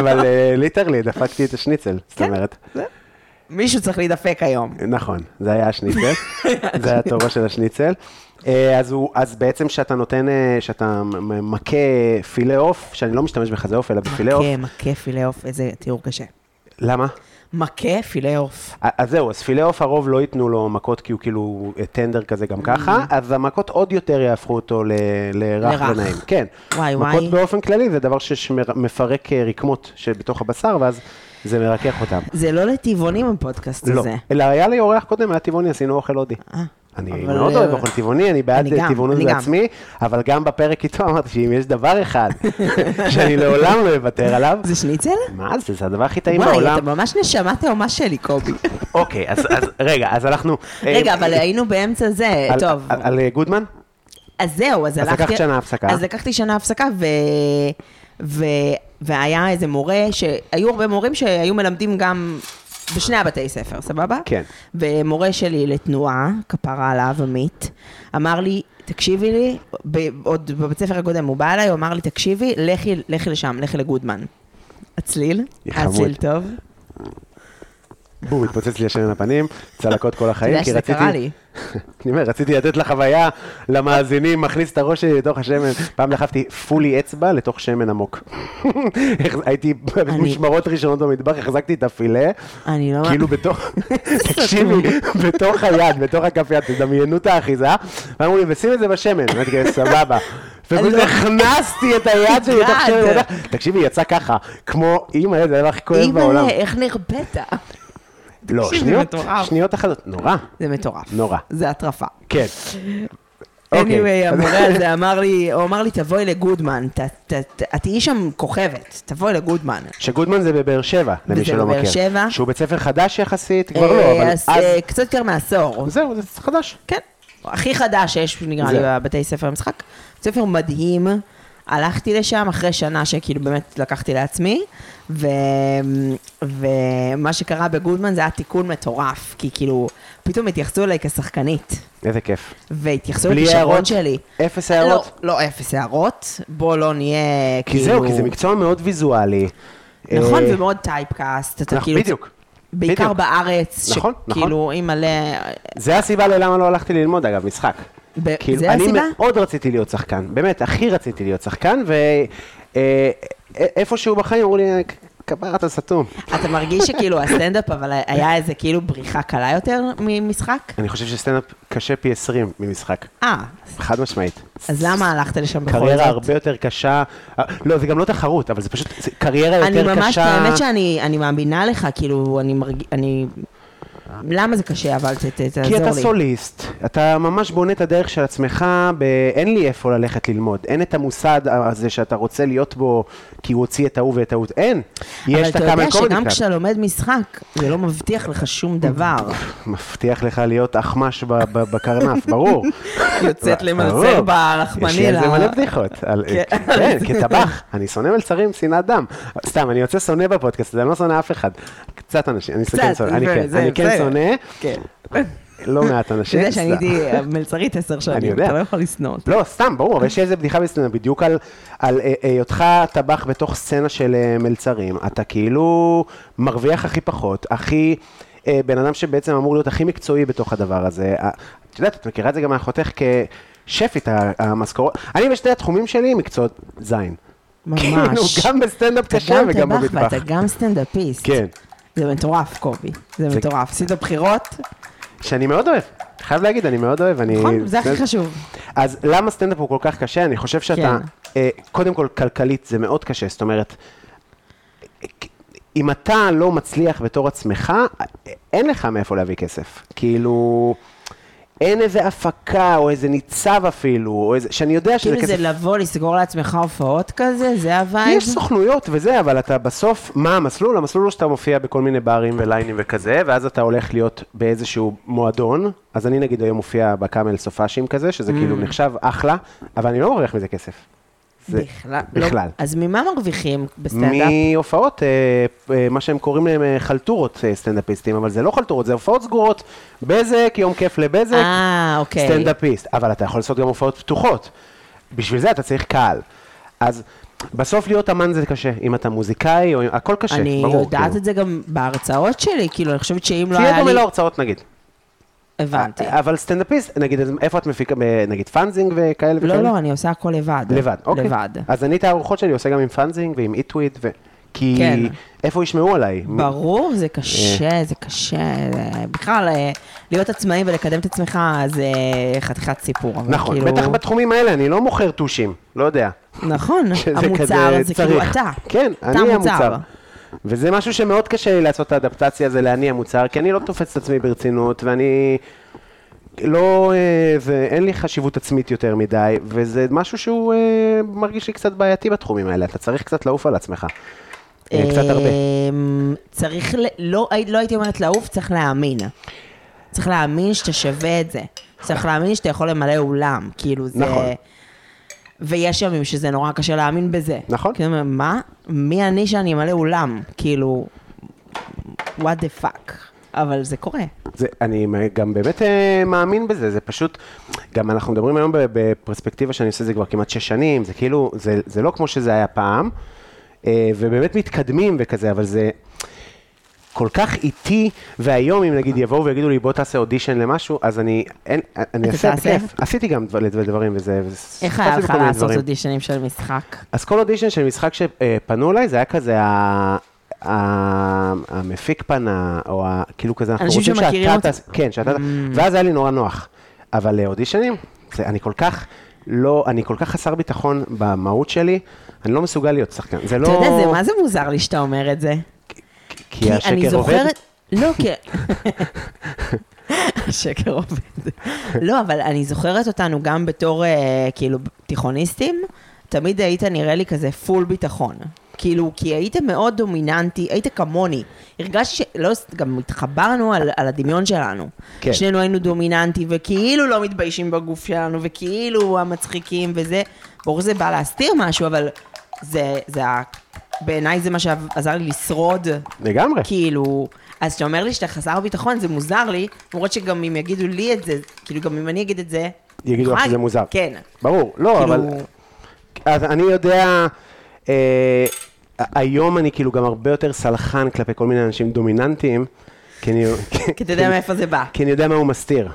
אבל ליטרלי דפקתי את השניצל, זאת כן, אומרת. מישהו צריך להידפק היום. נכון, זה היה השניצל, (laughs) זה היה תורו של השניצל. אה, אז, הוא, אז בעצם כשאתה נותן, אה, כשאתה מכה פילה עוף, שאני לא משתמש בחזה עוף, אלא בפילה עוף, מכה, מכה פילה עוף, איזה תיאור קשה. למה? מכה פילה עוף. אז זהו, אז פילה עוף הרוב לא ייתנו לו מכות כי הוא כאילו טנדר כזה גם ככה, אז המכות עוד יותר יהפכו אותו ל- לרך. ונעים. כן. וואי, מכות וואי. באופן כללי זה דבר שמפרק אה, רקמות שבתוך הבשר, ואז זה מרכך אותם. זה לא לטבעונים הפודקאסט לא, הזה. אלא היה לי אורח קודם, היה טבעוני, עשינו אוכל הודי. אה, אני אבל, מאוד אה, אוהב אוכל טבעוני, אני בעד טבעונות. בעצמי, אבל גם בפרק איתו אמרתי שאם יש דבר אחד (laughs) שאני לעולם לא אוותר עליו, זה שניצל? מה זה, זה הדבר הכי טעים וואי, בעולם. אתה ממש נשמה תאומה שלי, קובי. אוקיי, אז אז רגע, אז אנחנו... רגע, אה, אבל היינו באמצע זה, טוב. על- אה, גודמן? אז זהו, אז אז הלכתי... לקחת שנה הפסקה. אז לקחתי שנה הפסקה, ו... ו... והיה איזה מורה, שהיו הרבה מורים שהיו מלמדים גם בשני הבתי ספר, סבבה? כן. ומורה שלי לתנועה, כפרה עליו, עמית, אמר לי, תקשיבי לי, ב... עוד בבית ספר הקודם הוא בא אליי, הוא אמר לי, תקשיבי, לכי, לכי לשם, לכי לגודמן. הצליל. הצליל טוב. בום, התפוצץ לי השם על הפנים, צלקות כל אתה החיים, יודע כי שזה רציתי... קרה לי. (laughs) אני אומר, רציתי לתת לחוויה, למאזינים, מכניס את הראש שלי לתוך השמן. פעם דחפתי פולי אצבע לתוך שמן עמוק. (laughs) הייתי במשמרות ראשונות במטבח, החזקתי את הפילה, אני לא... כאילו בתוך, (laughs) תקשיבי, בתוך היד, בתוך הכף יד, תדמיינו את האחיזה, ואמרו לי, ושים את זה בשמן. אמרתי, "כן, סבבה. ופשוט לא- הכנסתי את היד שלי לתוך. שמן, תקשיבי, יצא ככה, כמו, אימא, זה הדבר הכי כואב בעולם. אימא'לה, איך נרפאת? לא, תקשיב, זה שניות, מטורף. שניות אחדות, נורא, זה מטורף. נורא. זה הטרפה. כן. (laughs) אוקיי. anyway, המורה (laughs) הזה אמר לי, הוא אמר לי, תבואי לגודמן, ת- ת- ת- את תהיי שם כוכבת, תבואי לגודמן. שגודמן זה בבאר שבע, למי וזה שלא בבאר מכיר. שבע. שהוא בית ספר חדש יחסית, כבר לא, אה, אבל אז, אז... אה, קצת יותר מעשור. זהו, זה חדש. כן, הכי חדש שיש, נראה לי, זה. בבתי ספר למשחק. בית ספר מדהים. הלכתי לשם אחרי שנה שכאילו באמת לקחתי לעצמי, ו... ומה שקרה בגודמן זה היה תיקון מטורף, כי כאילו, פתאום התייחסו אליי כשחקנית, איזה כיף. והתייחסו לכישרון? שלי. אפס הערות? לא, לא אפס הערות, בוא לא נהיה כי כאילו... זהו, כי זה מקצוע מאוד ויזואלי. נכון, אה, ומאוד typecast, אתה נכון, כאילו... בדיוק. בעיקר בדיוק. בארץ, נכון, שכאילו, אם מלא... זה הסיבה ללמה לא הלכתי ללמוד, אגב, משחק. ב- כאילו, זה אני הסיבה? מאוד רציתי להיות שחקן, באמת, הכי רציתי להיות שחקן, ואיפשהו בחיים אמרו לי, כפר אתה סתום. אתה מרגיש שכאילו הסטנדאפ, אבל היה איזה כאילו בריחה קלה יותר ממשחק? אני חושב שסטנדאפ קשה פי 20 ממשחק, אה, חד משמעית. אז למה הלכת לשם בכל זאת? קריירה הרבה יותר קשה, אה, לא, זה גם לא תחרות, אבל זה פשוט זה קריירה יותר אני קשה. ממש, האמת שאני אני מאמינה לך, כאילו, אני מרגיש, אני... למה זה קשה, אבל תעזור לי. כי אתה סוליסט, אתה ממש בונה את הדרך של עצמך, ב... אין לי איפה ללכת ללמוד, אין את המוסד הזה שאתה רוצה להיות בו, כי הוא הוציא את ההוא ואת ההוא, אין. יש אבל את אתה יודע שגם. כשאתה לומד משחק, זה לא מבטיח לך שום דבר. מבטיח לך להיות אחמש בקרנף, (laughs) ברור. יוצאת למלצר. ברחמני. יש לי על זה ל- מלא בדיחות. כן. כן, כטבח. אני שונא מלצרים, שנאת דם. סתם, אני יוצא שונא בפודקאסט הזה, אני לא שונא אף אחד. קצת אנשים, אני כן שונא, אני כן, זה- שונא, כן. לא מעט אתה אנשים. יודע שאני. הייתי מלצרית עשר שנים. אתה לא יכול לשנוא אותי. לא, סתם, ברור, אבל יש איזה בדיחה בסטנדאפ, בדיוק על, על אה, היותך טבח בתוך סצנה של אה, מלצרים, אתה כאילו מרוויח הכי פחות, הכי, אה, בן אדם שבעצם אמור להיות הכי מקצועי בתוך הדבר הזה. אה, את יודעת, את מכירה את זה גם מאחותך כשפית, המשכורות, אני בשני התחומים שלי מקצועות זין. (laughs) כאילו, ממש. גם בסטנדאפ אתה קשה גם וגם טבח במטבח. ואתה גם סטנדאפיסט. כן, זה מטורף, קובי. זה זה- מטורף. עשית בחירות? שאני מאוד אוהב. חייב להגיד, אני מאוד אוהב. אני- נכון, זה הכי חשוב. אז למה סטנדאפ הוא כל כך קשה? אני חושב שאתה, כן. אה, קודם כל, כלכלית זה מאוד קשה, זאת אומרת, אם אתה לא מצליח בתור עצמך, אין לך מאיפה להביא כסף. כאילו, אין איזה הפקה או איזה ניצב אפילו, או איזה, שאני יודע שזה כאילו כסף. זה לבוא, לסגור לעצמך הופעות כזה? זה ה vibe? יש סוכנויות וזה, אבל אתה בסוף, מה המסלול? המסלול הוא שאתה מופיע בכל מיני ברים וליינים וכזה, ואז אתה הולך להיות באיזשהו מועדון. אז אני נגיד היום מופיע בקאמל סופ"שים כזה, שזה כאילו נחשב אחלה, אבל אני לא מרוויח מזה כסף. זה בכלל. לא. בכלל. אז ממה מרוויחים בסטנדאפ? מהופעות, אה, אה, מה שהם קוראים להם אה, חלטורות סטנדאפיסטים, אבל זה לא חלטורות, זה הופעות סגורות, בזק, יום כיף לבזק, אה, אוקיי. סטנדאפיסט. אבל אתה יכול לעשות גם הופעות פתוחות. בשביל זה אתה צריך קהל. אז בסוף להיות אמן זה קשה, אם אתה מוזיקאי, או הכל קשה, אני ברור. יודעת כאילו. את זה גם בהרצאות שלי, כאילו, אני חושבת שאם לא תהיה היה דומה לי... להרצאות נגיד. הבנתי. אבל סטנדאפיסט, נגיד, איפה את מפיקה, ב- נגיד Funzing וכאלה וכאלה? לא, לא, אני עושה הכל לבד. לבד, אוקיי. לבד. אז אני את הארוחות שלי עושה גם עם Funzing ועם איטוויט, ו... כי כן. איפה ישמעו עליי? ברור, זה קשה, זה קשה. בכלל, אה, להיות עצמאי ולקדם את עצמך זה חתיכת סיפור. נכון, כאילו- בטח בתחומים האלה, אני לא מוכר טושים, לא יודע. נכון, המוצר זה כאילו. אתה. כן, אני המוצר. וזה משהו שמאוד קשה לי לעשות את האדפטציה הזה להניע מוצר, כי אני לא תופס את עצמי ברצינות, ואני לא, אה, זה, אין לי חשיבות עצמית יותר מדי, וזה משהו שהוא אה, מרגיש לי קצת בעייתי בתחומים האלה, אתה צריך קצת לעוף על עצמך. אה, קצת הרבה. אמ, צריך, לא לא הייתי אומרת לעוף, צריך להאמין. צריך להאמין שאתה שווה את זה. צריך להאמין שאתה יכול למלא אולם, כאילו זה... נכון. ויש ימים שזה נורא קשה להאמין בזה. נכון. כאילו, מה? מי אני שאני אמלא אולם? כאילו, what the fuck. אבל זה קורה. זה, אני גם באמת אה, מאמין בזה, זה פשוט, גם אנחנו מדברים היום בפרספקטיבה שאני עושה את זה כבר כמעט שש שנים, זה כאילו, זה, זה לא כמו שזה היה פעם, אה, ובאמת מתקדמים וכזה, אבל זה כל כך איטי, והיום אם נגיד יבואו ויגידו לי בוא תעשה אודישן למשהו, אז אני, אין, אני אעשה? בכיף. עשיתי גם דבר- דברים וזה, איך היה לך לעשות. אודישנים של משחק? אז כל אודישן של משחק שפנו אליי, זה היה כזה ה... המפיק פנה, או ה- כאילו כזה, אנחנו אנשים רוצים שמכירים שאתה אותך. תעשה, כן, שאתה, ואז היה לי נורא נוח. אבל לאודישנים, זה, אני כל כך לא, אני כל כך חסר ביטחון במהות שלי, אני לא מסוגל להיות שחקן. זה לא... אתה יודע, זה מה זה מוזר לי שאתה אומר את זה? כי השקר אני עובד? זוכרת... לא, כי... (laughs) השקר עובד. לא, אבל אני זוכרת אותנו גם בתור, אה, כאילו, תיכוניסטים, תמיד היית נראה לי כזה פול ביטחון. כאילו, כי היית מאוד דומיננטי, היית כמוני. הרגשתי שלא, גם התחברנו על, על הדמיון שלנו. כן. שנינו היינו דומיננטי, וכאילו לא מתביישים בגוף שלנו, וכאילו המצחיקים וזה. ברור שזה בא להסתיר משהו, אבל זה, זה. בעיניי זה מה שעזר לי לשרוד לגמרי. כאילו, אז כשאתה אומר לי שאתה חסר ביטחון, זה מוזר לי, למרות שגם אם יגידו לי את זה, כאילו גם אם אני אגיד את זה... יגידו לך שזה מוזר. כן. ברור, לא, כאילו, אבל... אז אני יודע, אה, היום אני כאילו גם הרבה יותר סלחן כלפי כל מיני אנשים דומיננטיים, כי אני... (laughs) כי אתה יודע מאיפה זה בא. כי אני יודע מה הוא מסתיר.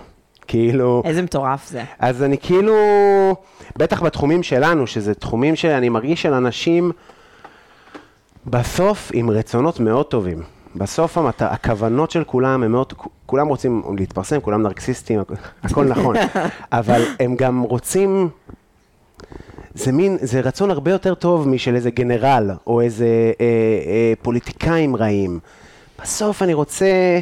כאילו... איזה מטורף זה. אז אני כאילו, בטח בתחומים שלנו, שזה תחומים שאני מרגיש של אנשים, בסוף עם רצונות מאוד טובים. בסוף המת... הכוונות של כולם הם מאוד, כולם רוצים להתפרסם, כולם נרקסיסטים, הכ- הכל נכון, (laughs) אבל הם גם רוצים, זה מין, זה רצון הרבה יותר טוב משל איזה גנרל, או איזה אה, אה, פוליטיקאים רעים. בסוף אני רוצה,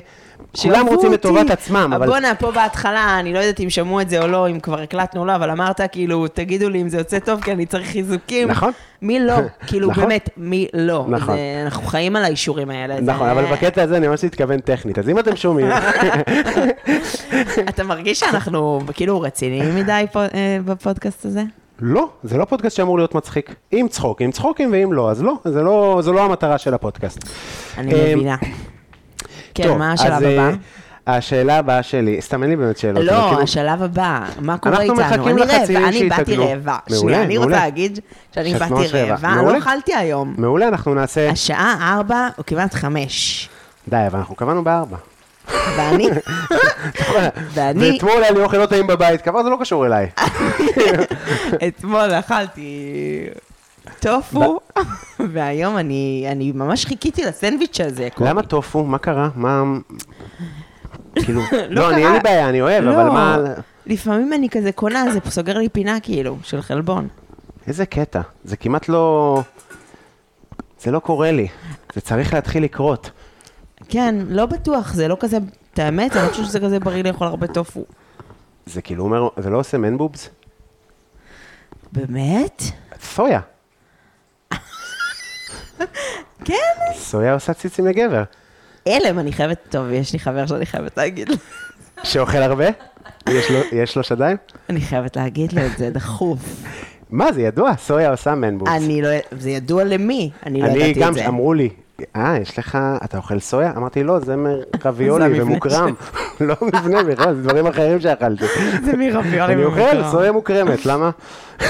כולם רוצים את. טובת עצמם, אבל... בואנה, פה בהתחלה, אני לא יודעת אם שמעו את זה או לא, אם כבר הקלטנו או לא, אבל אמרת, כאילו, תגידו לי אם זה יוצא טוב, כי אני צריך חיזוקים. נכון. מי לא? (laughs) כאילו, נכון. באמת, מי לא? נכון. זה- אנחנו חיים על האישורים האלה. זה- נכון, אבל בקטע הזה אני ממש מתכוון טכנית, אז אם אתם שומעים, (laughs) אתה מרגיש שאנחנו כאילו רציניים מדי פה, אה, בפודקאסט הזה? לא, זה לא פודקאסט שאמור להיות מצחיק. אם צחוקים, צחוקים, ואם לא, אז לא, זה לא, זו לא המטרה של הפודקאסט. אני מבינה. כן, טוב, מה השלב אז, אה, הבא? השאלה הבאה שלי, סתם אין לי באמת שאלות. לא, כאילו- השלב הבא, מה קורה אנחנו איתנו? מחכים אני לחצילים רעבה, אני באתי. רעבה. מעולה, שנייה, אני רוצה מעולה. להגיד שאני באתי רעבה. לא מעולה. אכלתי היום. מעולה, אנחנו נעשה... השעה ארבע, או כמעט חמש. די, אבל אנחנו קבענו בארבע. ואני, (laughs) ואני ואתמול היה לי אוכל לא טעים בבית, כבר זה לא קשור אליי. (laughs) אתמול אכלתי טופו, (laughs) והיום אני אני ממש חיכיתי לסנדוויץ' הזה. למה טופו? מה קרה? מה... כאילו, (laughs) לא לא, אני אין. לי בעיה, אני אוהב, לא, אבל מה... לפעמים אני כזה קונה, זה סוגר לי פינה כאילו, של חלבון. איזה קטע. זה כמעט לא... זה לא קורה לי. זה צריך להתחיל לקרות. כן, לא בטוח, זה לא כזה, את האמת, אני לא חושבת שזה כזה בריא לאכול הרבה טופו. זה כאילו אומר, זה לא עושה מן בובס? באמת? סויה. כן. סויה עושה ציצים לגבר. הלם, אני חייבת, טוב, יש לי חבר שאני חייבת להגיד לו. שאוכל הרבה? יש לו, יש לו שדיים? אני חייבת להגיד לו את זה דחוף. מה, זה ידוע, סויה עושה מן בובס. אני לא, זה ידוע למי, אני לא אני ידעתי גם, את זה. אמרו לי, אה, יש לך, אתה אוכל סויה? אמרתי, לא, זה מרביולי ומוקרם. (laughs) לא מבנה בכלל, זה דברים אחרים שאכלתי. (laughs) זה מרביולי אני אוכל סויה מוקרמת, למה? (laughs)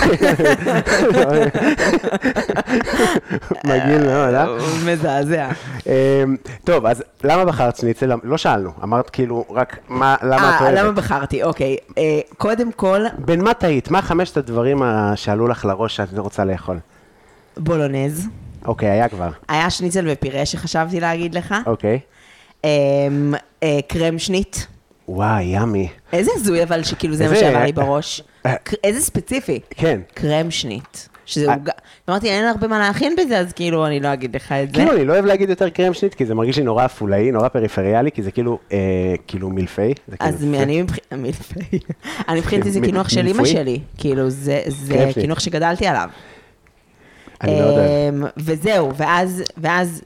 מגעיל מאוד, אה? מזעזע. אמ, טוב, אז למה בחרת שניצל? לא שאלנו, אמרת כאילו, רק מה, למה את אה, למה אוהבת? בחרתי? אוקיי. אה, קודם כל, בין מה טעית? מה חמשת הדברים שעלו לך לראש שאת רוצה לאכול? בולונז. אוקיי, היה כבר. היה שניצל ופירה שחשבתי להגיד לך. אוקיי. אמ, אה, קרם שנית. וואי, ימי. איזה הזוי אבל שכאילו זה מה שעבר לי בראש. אה. איזה ספציפי. כן. קרם שנית. שזה אה. עוגה. אמרתי, אין הרבה מה להכין בזה, אז כאילו, אני לא אגיד לך את זה. כאילו, אני לא אוהב להגיד יותר קרם שנית, כי זה מרגיש לי נורא אפולאי, נורא פריפריאלי, כי זה כאילו, אה, כאילו מילפי. כאילו- אז אני מבחינתי זה קינוח של אימא? שלי. כאילו, זה. קינוח שגדלתי עליו. אני אוהב. אמ, וזהו, ואז, ואז,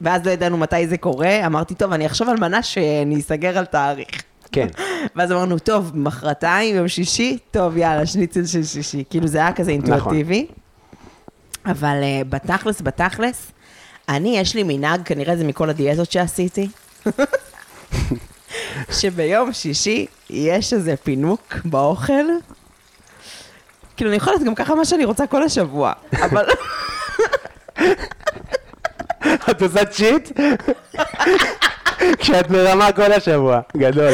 ואז לא ידענו מתי זה קורה, אמרתי, טוב, אני אחשוב על מנה שאני אסגר על תאריך. כן. (laughs) ואז אמרנו, טוב, מחרתיים, יום שישי, טוב, יאללה, שניצל של שישי. כאילו, זה היה כזה נכון. אינטואיטיבי. אבל uh, בתכלס, בתכלס, אני, יש לי מנהג, כנראה זה מכל הדיאטות שעשיתי, (laughs) (laughs) שביום שישי יש איזה פינוק באוכל. כאילו, אני יכולה גם ככה מה שאני רוצה כל השבוע, אבל... את עושה צ'יט? כשאת מרמה כל השבוע, גדול.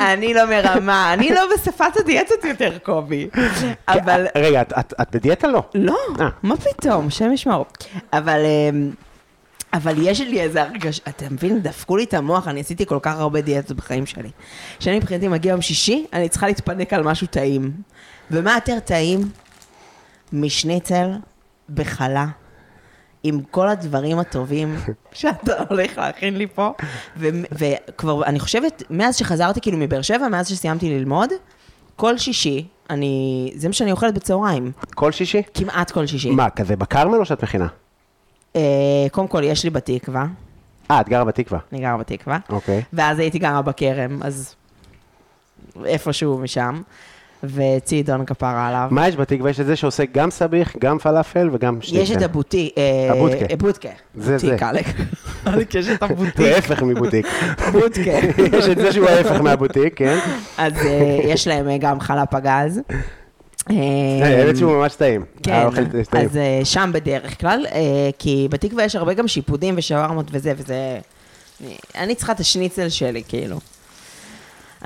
אני לא מרמה, אני לא בשפת הדיאטות יותר, קובי. אבל... רגע, את- בדיאטה לא? לא, אה. מה פתאום, שם ישמור. אבל, אמ, אבל יש לי איזה הרגשה, אתה מבין, דפקו לי את המוח, אני עשיתי כל כך הרבה דיאטות בחיים שלי. שאני מבחינתי מגיע יום שישי, אני צריכה להתפנק על משהו טעים. ומה יותר טעים משניצל בחלה, עם כל הדברים הטובים (laughs) שאתה הולך להכין לי פה. וכבר, אני חושבת, מאז שחזרתי כאילו מבאר שבע, מאז שסיימתי ללמוד, כל שישי, אני, זה מה שאני אוכלת בצהריים. כל שישי? כמעט כל שישי. מה, כזה בכרמל או שאת מכינה? אה, קודם כל, יש לי בתקווה, אה, את גרה בתקווה. אני גרה בתקווה, אוקיי. ואז הייתי גרה בכרם, אז איפשהו משם, וצידון כפרה עליו. מה יש בתקווה? יש את זה שעושה גם סביח, גם פלאפל וגם שניצל. יש את הבוטי... אה, הבוטקה. הבוטקה. זה בוטיק, זה. אלק. אלק, יש את הבוטיק. זה ההפך מבוטיק. (laughs) בוטקה. (laughs) יש את זה שהוא ההפך מהבוטיק, כן? אז אה, יש להם אה, גם חלה פגז. אה, האמת שהוא ממש טעים. כן. אז אה, שם בדרך כלל, אה, כי בתקווה יש הרבה גם שיפודים ושווארמות וזה, וזה... אני- אני צריכה את השניצל שלי, כאילו.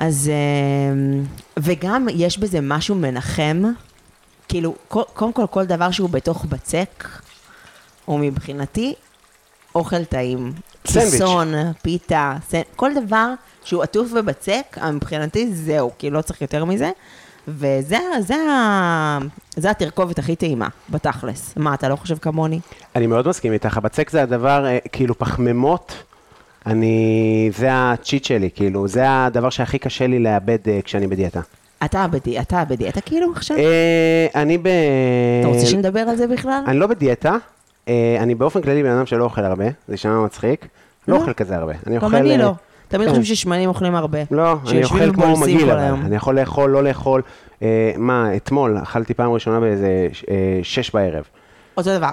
אז... אה, וגם יש בזה משהו מנחם, כאילו, קודם כל, כל דבר שהוא בתוך בצק, הוא מבחינתי אוכל טעים. סנדוויץ'. כיסון, פיתה, סנ... כל דבר שהוא עטוף בבצק, מבחינתי זהו, כי לא צריך יותר מזה. וזה זה, זה התרכובת הכי טעימה, בתכלס. מה, אתה לא חושב כמוני? אני מאוד מסכים איתך, הבצק זה הדבר, אה, כאילו פחמימות, אני, זה הצ'יט שלי, כאילו, זה הדבר שהכי קשה לי לאבד אה, כשאני בדיאטה. אתה בדי- אתה בדיאטה כאילו עכשיו? אה, אני ב... אתה רוצה שנדבר על זה בכלל? אני לא בדיאטה, אה, אני באופן כללי בן אדם שלא אוכל הרבה, זה יישמע מצחיק, לא לא. אוכל כזה הרבה. אני גם. אני לא. תמיד כן. חושבים ששמנים אוכלים הרבה. לא, אני אוכל כמו מגעיל. אני יכול לאכול, לא לאכול. מה, אתמול אכלתי פעם ראשונה באיזה שש בערב. אותו דבר.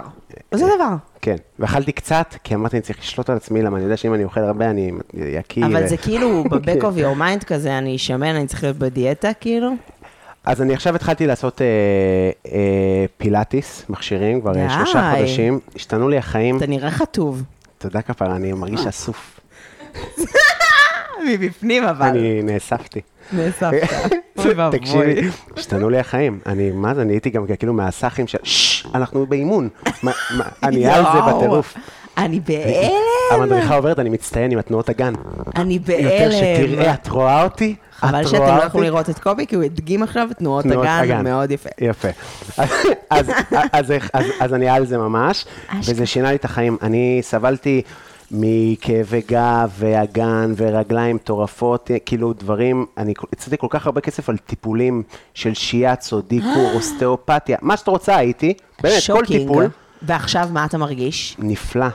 אותו דבר. כן, ואכלתי קצת, כי אמרתי, אני צריך לשלוט על עצמי, למה אני יודע שאם אני אוכל הרבה, אני יקיא. אבל ו- זה כאילו (laughs) ב-back כן. of your mind כזה, אני אשמן, אני צריך להיות בדיאטה, כאילו? אז אני עכשיו התחלתי לעשות אה, אה, פילאטיס, מכשירים, כבר אה, שלושה די. חודשים. השתנו לי החיים. אתה נראה חטוב. תודה כפרה, אני מרגיש אסוף. (laughs) מבפנים אבל. אני נאספתי. נאספת. (laughs) תקשיבי, השתנו לי החיים. אני, מה זה, נהייתי גם כאילו מהסאחים של, אנחנו באימון. (laughs) אני על זה בטירוף. אני בהלם. המדריכה עוברת, אני מצטיין עם התנועות הגן. אני יותר שתראה, בהלם. את רואה אותי? חבל את שאתם לא? יכולים לראות את קובי, כי הוא הדגים עכשיו את תנועות הגן, מאוד יפה. יפה. אז, אני על זה ממש. וזה שינה לי את החיים. אני סבלתי מכאבי גב ואגן ורגליים מטורפות, כאילו דברים, אני הצאתי כל כך הרבה כסף על טיפולים של שיאצו, דיקור, (gasps) אוסטאופתיה, מה שאת רוצה הייתי, באמת, כל shocking. טיפול, ועכשיו מה אתה מרגיש? נפלא.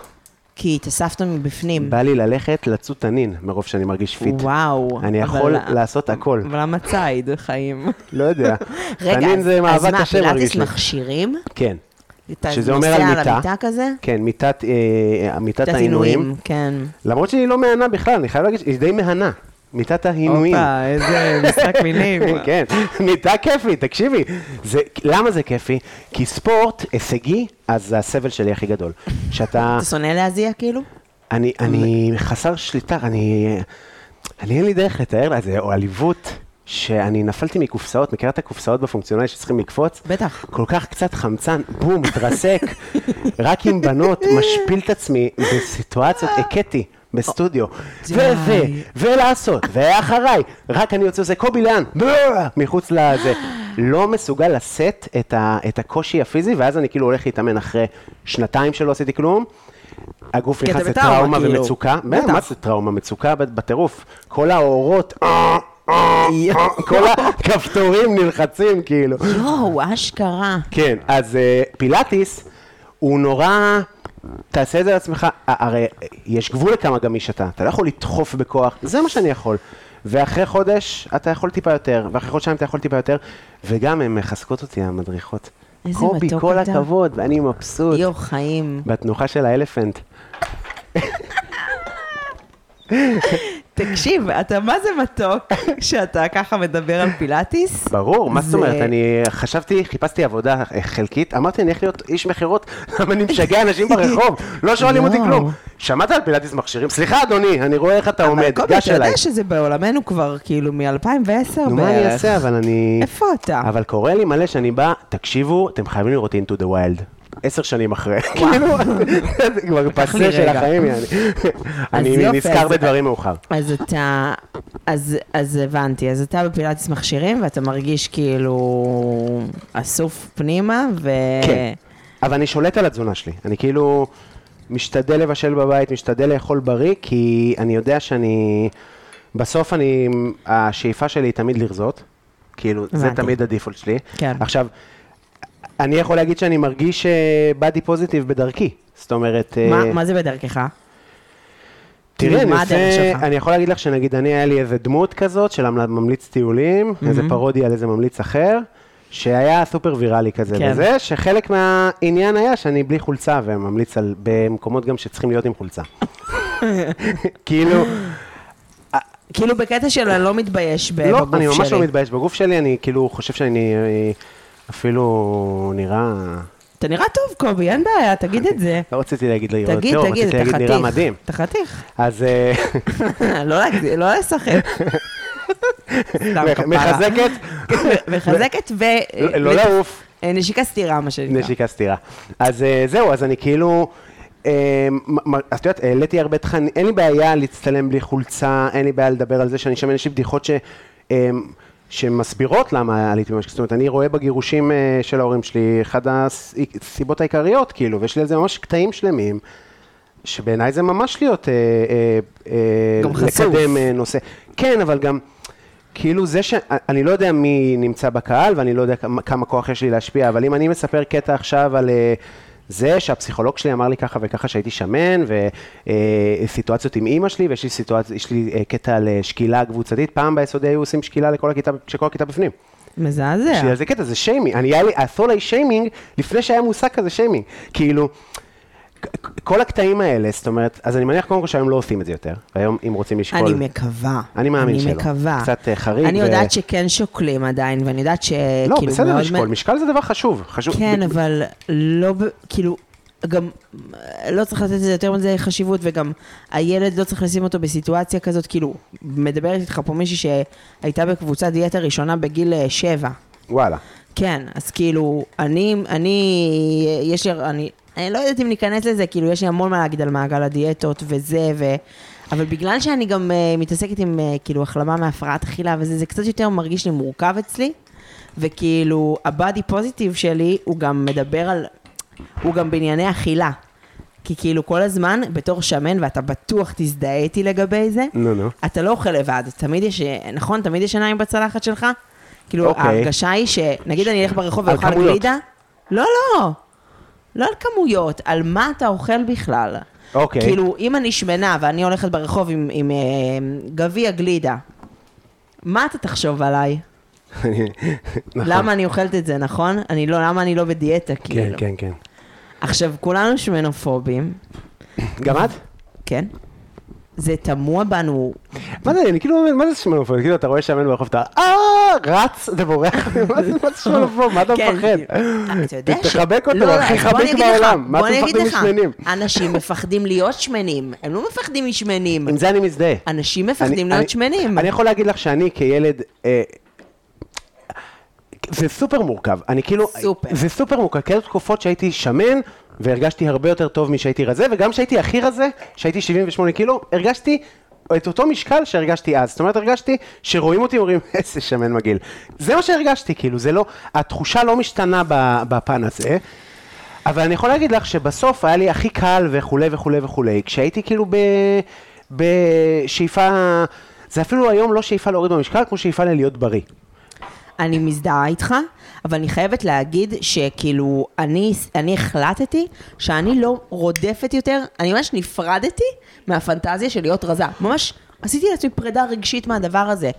כי התאספת מבפנים. בא לי ללכת לצוד תנין, מרוב שאני מרגיש fit. וואו. אני אבל- יכול לעשות הכל, אבל למה ציד חיים? לא יודע. (laughs) רגע, תנין אז- זה אז מאבק מה, קשה מרגיש פילאטיס לי. מכשירים? כן. שזה אומר על על מיטה. המיטה כזה? כן, מיטת, אה, מיטת מיטת העינויים. עינויים, כן. למרות שהיא לא מהנה בכלל, אני חייב להגיד שהיא די מהנה. מיטת העינויים. הופה, איזה משחק מילים. (laughs) כן, מיטה כיפית, תקשיבי. זה, למה זה כיפי? כי ספורט הישגי, אז זה הסבל שלי הכי גדול. שאתה... (laughs) אתה שונא להזיע כאילו? אני, אני חסר שליטה, אני... אני אין לי דרך לתאר לה, זה עליבות שאני נפלתי מקופסאות, מכירה את הקופסאות בפונקציונלי שצריכים לקפוץ? בטח. כל כך קצת חמצן, בום, מתרסק, רק עם בנות, משפיל את עצמי בסיטואציות, הכיתי בסטודיו, די. וזה, ולעשות, ואחריי, רק אני יוצא עושה קובי לאן, מחוץ לזה. לא מסוגל לשאת את, ה, את הקושי הפיזי, ואז אני כאילו הולך להתאמן אחרי שנתיים שלא עשיתי כלום. הגוף נכנס לטראומה כאילו. ומצוקה. מה זה טראומה? מצוקה בטירוף. כל האורות, כל הכפתורים נלחצים, כאילו. יואו, אשכרה. כן, אז אה, פילאטיס הוא נורא... תעשה את זה לעצמך, הרי יש גבול לכמה גמיש אתה, אתה לא יכול לדחוף בכוח, זה מה שאני יכול. ואחרי חודש אתה יכול טיפה יותר, ואחרי חודשיים אתה יכול טיפה יותר, וגם הן מחזקות אותי, המדריכות. איזה קובי, מתוק כל אתה. הכבוד, ואני מבסוט. יואו, חיים. בתנוחה של האלפנט. (laughs) תקשיב, אתה מה זה מתוק שאתה ככה מדבר על פילאטיס? ברור, מה זאת אומרת? אני חשבתי, חיפשתי עבודה חלקית, אמרתי, אני הולך להיות איש מכירות, למה אני משגע אנשים ברחוב, לא שואלים אותי יואו. כלום. שמעת על פילאטיס מכשירים? סליחה, אדוני, אני רואה איך אתה אבל עומד, גש אתה אליי. יודע שזה בעולמנו כבר כאילו מ-2010 נו, מה אני בערך. אעשה, אבל אני... איפה אתה? אבל קורה לי מלא שאני בא, תקשיבו, אתם חייבים לראות into the wild. עשר שנים אחרי, כאילו, זה כבר פסה של. החיים. אני נזכר בדברים מאוחר. אז אתה, אז, הבנתי, אז אתה בפילאטיס מכשירים ואתה מרגיש כאילו אסוף פנימה ו... כן. אבל אני שולט על התזונה שלי. אני כאילו משתדל לבשל בבית, משתדל לאכול בריא, כי אני יודע שאני... בסוף אני... השאיפה שלי היא תמיד לרזות. כאילו, זה. תמיד הדיפולט שלי. כן. עכשיו, אני יכול להגיד שאני מרגיש בדי פוזיטיב בדרכי. זאת אומרת... מה, אה, מה זה בדרכך? תראי, כאילו, אני מה עושה? אני יכול להגיד לך שנגיד אני, היה לי איזה דמות כזאת של ממליץ טיולים, איזה פרודיה על איזה ממליץ אחר, שהיה סופר ויראלי כזה כן. וזה, שחלק מהעניין היה שאני בלי חולצה וממליץ על, במקומות גם שצריכים להיות עם חולצה. (laughs) כאילו, כאילו בקטע של אני לא מתבייש לא, בגוף אני ממש שלי. לא מתבייש בגוף שלי, אני כאילו חושב שאני אה, אפילו נראה, אתה נראה טוב, קובי, אין בעיה, תגיד את זה. (laughs) לא רציתי להגיד להיראות תגיד, טוב, תגיד, רציתי להגיד נראה. מדהים. אתה חתיך. אז אה, (laughs) לא להגזים, לא לשחק. מחזקת, (laughs) מחזקת ו... לא לא לעוף. אה, נשיקה סטירה, מה שנקרא. נשיקה סטירה. אז אה, זהו, אז אני כאילו, אז את יודעת, העליתי הרבה תכנים, אין לי בעיה להצטלם בלי חולצה, אין לי בעיה לדבר על זה שאני שומע יש לי בדיחות ש... אה, שמסבירות למה עליתי ממש, זאת אומרת, אני רואה בגירושים אה, של ההורים שלי, אחת הסיבות העיקריות, כאילו, ויש לי על זה ממש קטעים שלמים, שבעיניי זה ממש להיות, אה, אה, אה, גם חשוף. לקדם אה, נושא. כן, אבל גם, כאילו זה ש... אני לא יודע מי נמצא בקהל, ואני לא יודע כמה, כמה כוח יש לי להשפיע, אבל אם אני מספר קטע עכשיו על אה, זה שהפסיכולוג שלי אמר לי ככה וככה שהייתי שמן, וסיטואציות עם אימא שלי, ויש לי סיטואציה, יש לי אה, קטע על אה, שקילה קבוצתית, פעם ביסודי היו עושים שקילה לכל הכיתה, שכל הכיתה בפנים. מזעזע. על זה קטע, זה שיימינג. אני, היה לי, עשו עליי שיימינג לפני שהיה מושג כזה שיימינג. כאילו, כל הקטעים האלה, זאת אומרת, אז אני מניח קודם כל שהיום לא עושים את זה יותר, והיום אם רוצים לשקול... אני מקווה. אני מאמין שלא. אני מקווה. קצת, אה, חריג אני יודעת שכן שוקלים עדיין, ואני יודעת שכאילו לא, מאוד... בסדר לשקול, משקל זה דבר חשוב. חשוב. כן, אבל לא, כאילו, גם לא צריך לתת לזה יותר מדי חשיבות, וגם הילד לא צריך לשים אותו בסיטואציה כזאת, כאילו, מדברת איתך פה מישהי שהייתה בקבוצת דיאטה ראשונה בגיל אה, שבע. וואלה. כן, אז כאילו, אני, אני, יש לי, אני, אני לא יודעת אם ניכנס לזה, כאילו, יש לי המון מה להגיד על מעגל הדיאטות וזה, ו... אבל בגלל שאני גם uh, מתעסקת עם uh, כאילו החלמה מהפרעת אכילה וזה, זה קצת יותר מרגיש לי מורכב אצלי, וכאילו, הבאדי פוזיטיב שלי, הוא גם מדבר על, הוא גם בענייני אכילה. כי כאילו כל הזמן, בתור שמן, ואתה בטוח תזדהה איתי לגבי זה, נו, נו. אתה לא אוכל לבד, תמיד יש, נכון? תמיד יש עיניים בצלחת שלך? כאילו, אוקיי. ההרגשה היא שנגיד אני אלך ברחוב ואוכל. גלידה, לא, לא, לא על כמויות, על מה אתה אוכל בכלל. אוקיי. כאילו, אם אני שמנה ואני הולכת ברחוב עם, עם אה, גביע גלידה, מה אתה תחשוב עליי? (laughs) נכון. למה אני אוכלת את זה, נכון? אני לא, למה אני לא בדיאטה, כן, כאילו. כן, כן. עכשיו, כולנו שמנופובים, גם את? כן? זה תמוה בנו, מה זה, אני כאילו, מה זה שמנופוב? כאילו, אתה רואה שמן ברחוב, אתה אה, רץ (laughs) זה מה זה שמנופוב? (laughs) מה אתה כן, מפחד? אתה יודע (laughs) ש... תחבק אותו, לא, לא, הכי לך, בעולם. מה אתם מפחדים משמנים? אנשים מפחדים להיות שמנים, הם לא מפחדים משמנים. עם זה אני מזדהה. אנשים מפחדים להיות שמנים. אני יכול להגיד לך שאני כילד... אה, זה סופר מורכב, אני כאילו, סופר. זה סופר מורכב, כאלה תקופות שהייתי שמן והרגשתי הרבה יותר טוב משהייתי רזה, וגם כשהייתי הכי רזה, שהייתי 78 קילו, הרגשתי את אותו משקל שהרגשתי אז, זאת אומרת הרגשתי שרואים אותי אומרים (laughs) איזה שמן מגעיל, זה מה שהרגשתי, כאילו זה לא, התחושה לא משתנה בפן הזה, אבל אני יכול להגיד לך שבסוף היה לי הכי קל וכולי וכולי וכולי, כשהייתי כאילו ב... בשאיפה, זה אפילו היום לא שאיפה להוריד במשקל, כמו שאיפה ללהיות בריא. אני מזדהה איתך, אבל אני חייבת להגיד שכאילו, אני, אני החלטתי שאני לא רודפת יותר, אני ממש נפרדתי מהפנטזיה של להיות רזה. ממש עשיתי לעצמי פרידה רגשית מהדבר הזה.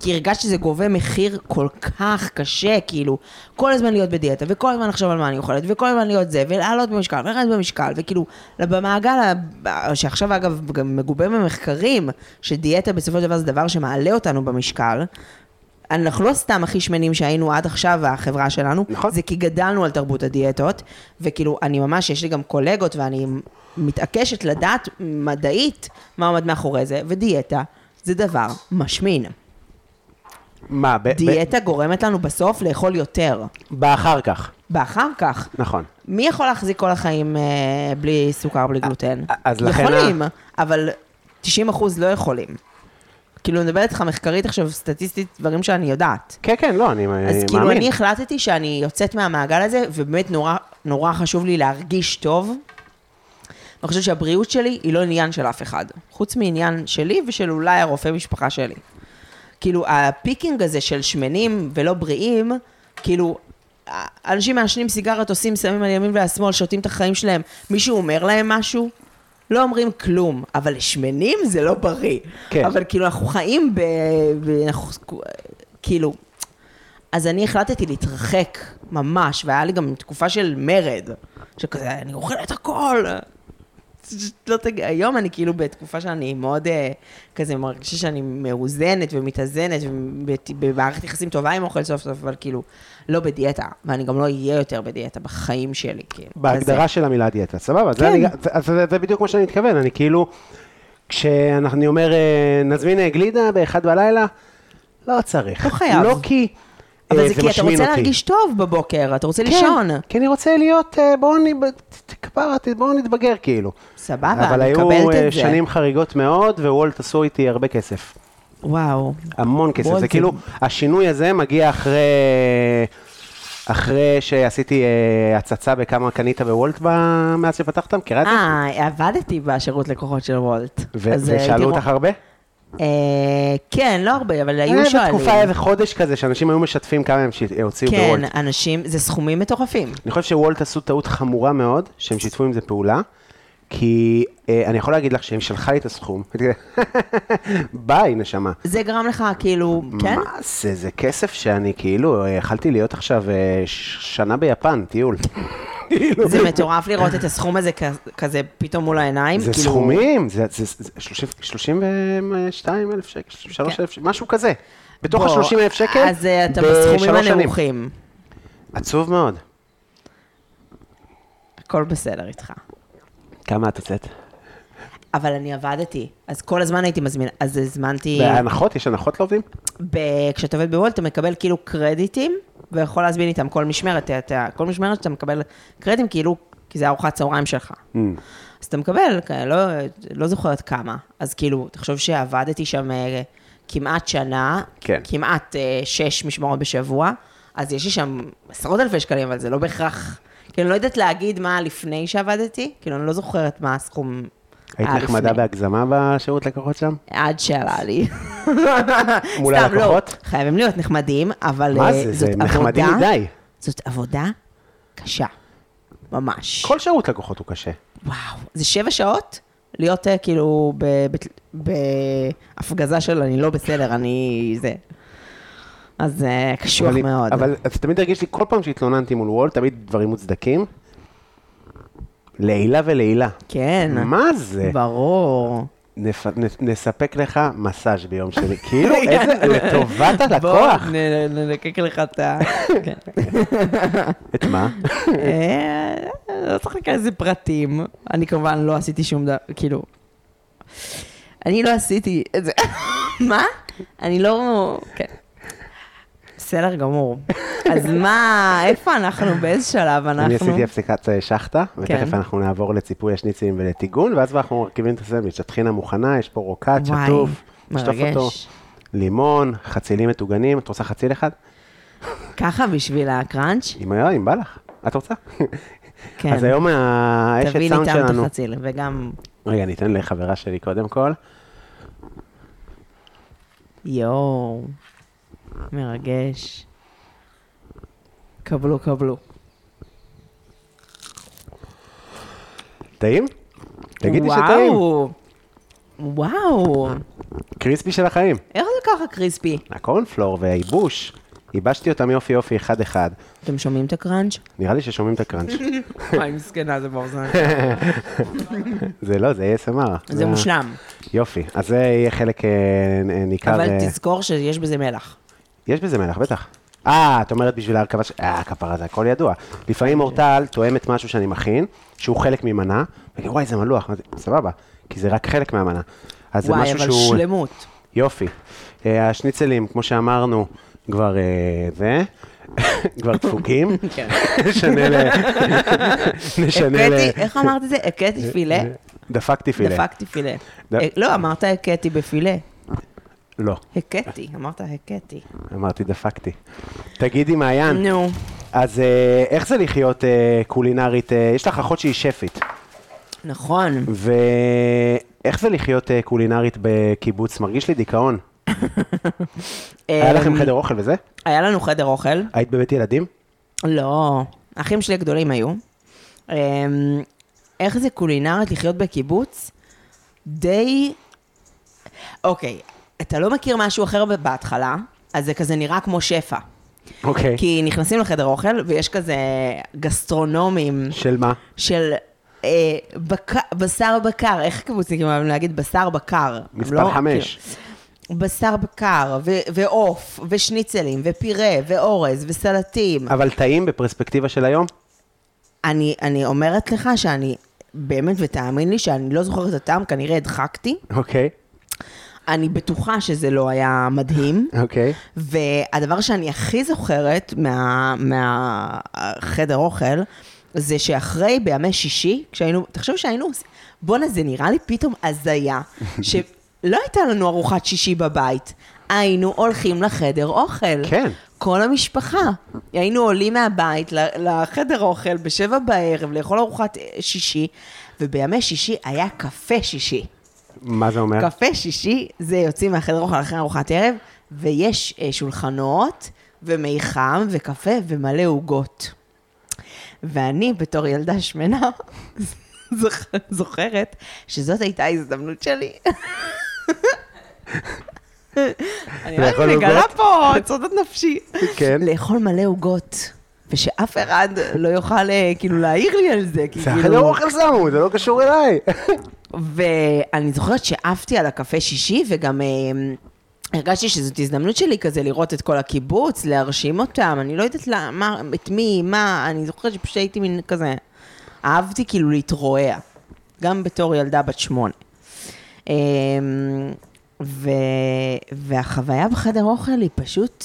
כי הרגשתי שזה גובה מחיר כל כך קשה, כאילו, כל הזמן להיות בדיאטה, וכל הזמן לחשוב על מה אני אוכלת, וכל הזמן להיות זה, ולעלות במשקל, ולרדת במשקל, וכאילו, במעגל, שעכשיו אגב גם מגובה במחקרים, שדיאטה בסופו של דבר זה דבר שמעלה אותנו במשקל, אנחנו לא סתם הכי שמנים שהיינו עד עכשיו, החברה שלנו, נכון. זה כי גדלנו על תרבות הדיאטות, וכאילו, אני ממש, יש לי גם קולגות, ואני מתעקשת לדעת מדעית מה עומד מאחורי זה, ודיאטה זה דבר משמין. מה, ב- ב- דיאטה גורמת לנו בסוף לאכול יותר. באחר כך, ואחר כך, נכון. מי יכול להחזיק כל החיים אה, בלי סוכר, בלי גלוטן? אז לכן ה- יכולים, אבל 90 אחוז לא יכולים. כאילו, אני מדברת איתך מחקרית עכשיו, סטטיסטית, דברים שאני יודעת. כן, כן, לא, אני מאמין. אז כאילו, אני החלטתי שאני יוצאת מהמעגל הזה, ובאמת נורא, נורא חשוב לי להרגיש טוב. אני חושבת שהבריאות שלי היא לא עניין של אף אחד, חוץ מעניין שלי ושל אולי הרופא משפחה שלי. כאילו, ה picking הזה של שמנים ולא בריאים, כאילו, אנשים מעשנים סיגרת, עושים סמים על ימין ועל שמאל, שותים את החיים שלהם, מישהו אומר להם משהו? לא אומרים כלום, אבל שמנים זה לא בריא. כן. אבל כאילו, אנחנו חיים ב... ב... אנחנו... כאילו... אז אני החלטתי להתרחק ממש, והיה לי גם תקופה של מרד, שכזה, אני אוכלת הכל. לא תג... היום אני כאילו בתקופה שאני מאוד אה, כזה מרגישה שאני מאוזנת ומתאזנת ובמערכת יחסים טובה עם אוכל סוף סוף, אבל כאילו לא בדיאטה, ואני גם לא אהיה יותר בדיאטה בחיים שלי, כאילו. בהגדרה. של המילה דיאטה, סבבה, זה, כן. אני, זה, זה, זה בדיוק מה שאני מתכוון, אני כאילו, כשאני אומר, אה, נזמין אה, גלידה באחד בלילה, לא צריך. לא חייב. לא כי אבל אה, זה כי אתה רוצה אותי. להרגיש טוב בבוקר, אתה רוצה כן, לישון. כי אני רוצה להיות, בואו נ... תקבר, בואו נתבגר כאילו. סבבה, אבל אני היו מקבלת את זה. שנים חריגות מאוד, ווולט עשו איתי הרבה כסף. וואו. המון כסף, זה זה- כאילו, השינוי הזה מגיע אחרי, אחרי שעשיתי אה, הצצה בכמה קנית בוולט ב- מאז שפתחת, מכירה את זה? אה, עבדתי בשירות לקוחות של וולט. ו- אה, ושאלו אותך הרבה? אה, כן, לא הרבה, אבל היו היה שואלים. בתקופה איזה חודש כזה, שאנשים היו משתפים כמה הם הוציאו כן, בוולט. אנשים, זה סכומים מטורפים. אני חושב שוולט עשו טעות חמורה מאוד, שהם שיתפו עם זה פעולה, כי אה, אני יכול להגיד לך שהם שלחה לי את הסכום, (laughs) ביי נשמה. זה גרם לך כאילו, כן? מה זה, זה כסף שאני כאילו, יכלתי להיות עכשיו אה, שנה ביפן, טיול. (laughs) כאילו, זה מטורף לראות את הסכום הזה כזה פתאום מול העיניים. זה כאילו, סכומים, זה זה- זה 30 32 אלף שקל, 33 אלף שקל, משהו כזה. בתוך בוא, ה-30 אלף שקל, אז אה, אתה בסכומים. הנמוכים. עצוב מאוד. הכל בסדר איתך. כמה את יוצאת? אבל אני עבדתי, אז כל הזמן הייתי מזמינה, אז הזמנתי, בהנחות? יש הנחות לעובדים? ב- כשאתה עובד בוולט, אתה מקבל כאילו קרדיטים, ויכול להזמין איתם כל משמרת, אתה- כל משמרת שאתה מקבל קרדיטים, כאילו, כי זה ארוחת צהריים שלך. Mm. אז אתה מקבל, כ- לא, לא זוכרת כמה, אז כאילו, תחשוב שעבדתי שם אה, כמעט שנה, כן. כמעט אה, שש משמרות בשבוע, אז יש לי שם עשרות אלפי שקלים, אבל זה לא בהכרח, כאילו, אני לא יודעת להגיד מה לפני שעבדתי, כאילו, אני לא זוכרת מה הסכום היית נחמדה. בהגזמה בשירות לקוחות שם? עד שעלה לי. מול סתם, לא, הלקוחות? חייבים להיות נחמדים, אבל מה אה, זה, זה זאת נחמדים עבודה- מדי. זאת עבודה קשה, ממש. כל שירות לקוחות הוא קשה. וואו, זה שבע שעות? להיות אה, כאילו בהפגזה של אני לא בסדר, אני זה. אז זה קשוח אבל- מאוד. אבל זה תמיד הרגיש לי, כל פעם שהתלוננתי מול וולט, תמיד דברים מוצדקים. לעילה ולעילה. כן. מה זה? ברור. נפ... נספק לך מסאז' ביום שני. (laughs) כאילו, איזה, לטובת הלקוח. בוא נלקק לך את ה... (laughs) כן. את מה? (laughs) אה, לא צריך להיכנס לזה פרטים. אני כמובן לא עשיתי שום דבר, כאילו... אני לא עשיתי את זה. מה? אני לא... כן. בסדר גמור. אז מה, איפה אנחנו? באיזה שלב אנחנו? אני עשיתי הפסקת אה, שחטה, ותכף כן. אנחנו נעבור לציפוי השניצלים ולטיגון, ואז אנחנו מרכיבים את הסנדוויץ'. הטחינה מוכנה, יש פה רוקט, וואי, שטוף, נשטוף. אותו. לימון, חצילים מטוגנים, את רוצה חציל אחד? ככה בשביל הקראנץ'? אם היה, אם בא לך. את רוצה? כן. אז היום האשת תביא לי סאונד טעם את שלנו... החציל, וגם... רגע, ניתן לחברה שלי קודם כל. יואו, מרגש. קבלו, קבלו. טעים? תגידי שטעים. וואו. קריספי של החיים. איך זה ככה קריספי? הקורנפלור והייבוש, ייבשתי אותם יופי יופי אחד-אחד. אתם שומעים את הקראנץ'? נראה לי ששומעים את הקראנץ'. (laughs) וואי, מסכנה, זה באוזן. (laughs) זה לא, זה ASMR. זה מושלם. יופי, אז זה יהיה חלק אה, ניכר. אבל אה, תזכור שיש בזה מלח. יש בזה מלח, בטח. אה, את אומרת בשביל ההרכבה ש... אה, כפרה, זה הכל ידוע. לפעמים אורטל תואמת משהו שאני מכין, שהוא חלק ממנה, ואני וואי, זה מלוח, סבבה, כי זה רק חלק מהמנה. אז זה וואי, משהו אבל שהוא... שלמות. יופי. אה, השניצלים, כמו שאמרנו, כבר אה, זה, (laughs) כבר דפוקים. (laughs) כן. נשנה ל... (laughs) נשנה ל... איך אמרת את זה? הכיתי פילה? דפקתי פילה. דפקתי פילה. אה, לא, אמרת הכיתי בפילה. לא, הכיתי, אמרת הכיתי. אמרתי דפקתי. תגידי, מעיין, נו, אז אה, איך זה לחיות אה, קולינרית? אה, יש לך אחות שהיא שפית, נכון. ואיך זה לחיות קולינרית בקיבוץ? מרגיש לי דיכאון. (laughs) היה לכם אמ, חדר אוכל וזה? היה לנו חדר אוכל. היית בבית ילדים? לא, האחים שלי הגדולים היו. אמ, איך זה קולינרית לחיות בקיבוץ? די... אוקיי, אתה לא מכיר משהו אחר בהתחלה, אז זה כזה נראה כמו שפע. אוקיי. כי נכנסים לחדר אוכל, ויש כזה גסטרונומים של מה? של אה, בק... בשר בקר, איך קיבוצניקים אוהבים להגיד בשר בקר? מספר לא- חמש. כאילו, בשר בקר, ו- ועוף, ושניצלים, ופירה, ואורז, וסלטים. אבל טעים בפרספקטיבה של היום? אני, אני אומרת לך שאני, באמת, ותאמין לי שאני לא זוכרת את הטעם, כנראה הדחקתי. אוקיי, אני בטוחה שזה לא היה מדהים. אוקיי. והדבר שאני הכי זוכרת מה, מהחדר אוכל, זה שאחרי, בימי שישי, כשהיינו, תחשוב שהיינו, בואנה, זה נראה לי פתאום הזיה, (laughs) שלא הייתה לנו ארוחת שישי בבית, היינו הולכים לחדר אוכל. כן. כל המשפחה. היינו עולים מהבית לחדר אוכל בשבע בערב לאכול ארוחת אה, שישי, ובימי שישי היה קפה שישי. מה זה אומר? קפה שישי זה יוצאים מהחדר אוכל אחרי ארוחת ערב, ויש אה, שולחנות, ומי חם, וקפה, ומלא עוגות. ואני, בתור ילדה שמנה, (laughs) זוכ- זוכרת שזאת הייתה ההזדמנות שלי. אני רק מגלה? פה צודת נפשי. כן. לאכול מלא עוגות, ושאף אחד לא יוכל אה, כאילו להעיר לי על זה, כי זה כאילו... החדר אוכל שמו, זה לא קשור אליי. ואני זוכרת שעפתי על הקפה שישי, וגם אה, הרגשתי שזאת הזדמנות שלי כזה לראות את כל הקיבוץ, להרשים אותם, אני לא יודעת למה, את מי, מה, אני זוכרת שפשוט הייתי מין כזה, אהבתי כאילו להתרועע, גם בתור ילדה בת שמונה. אה, ו... והחוויה בחדר אוכל היא פשוט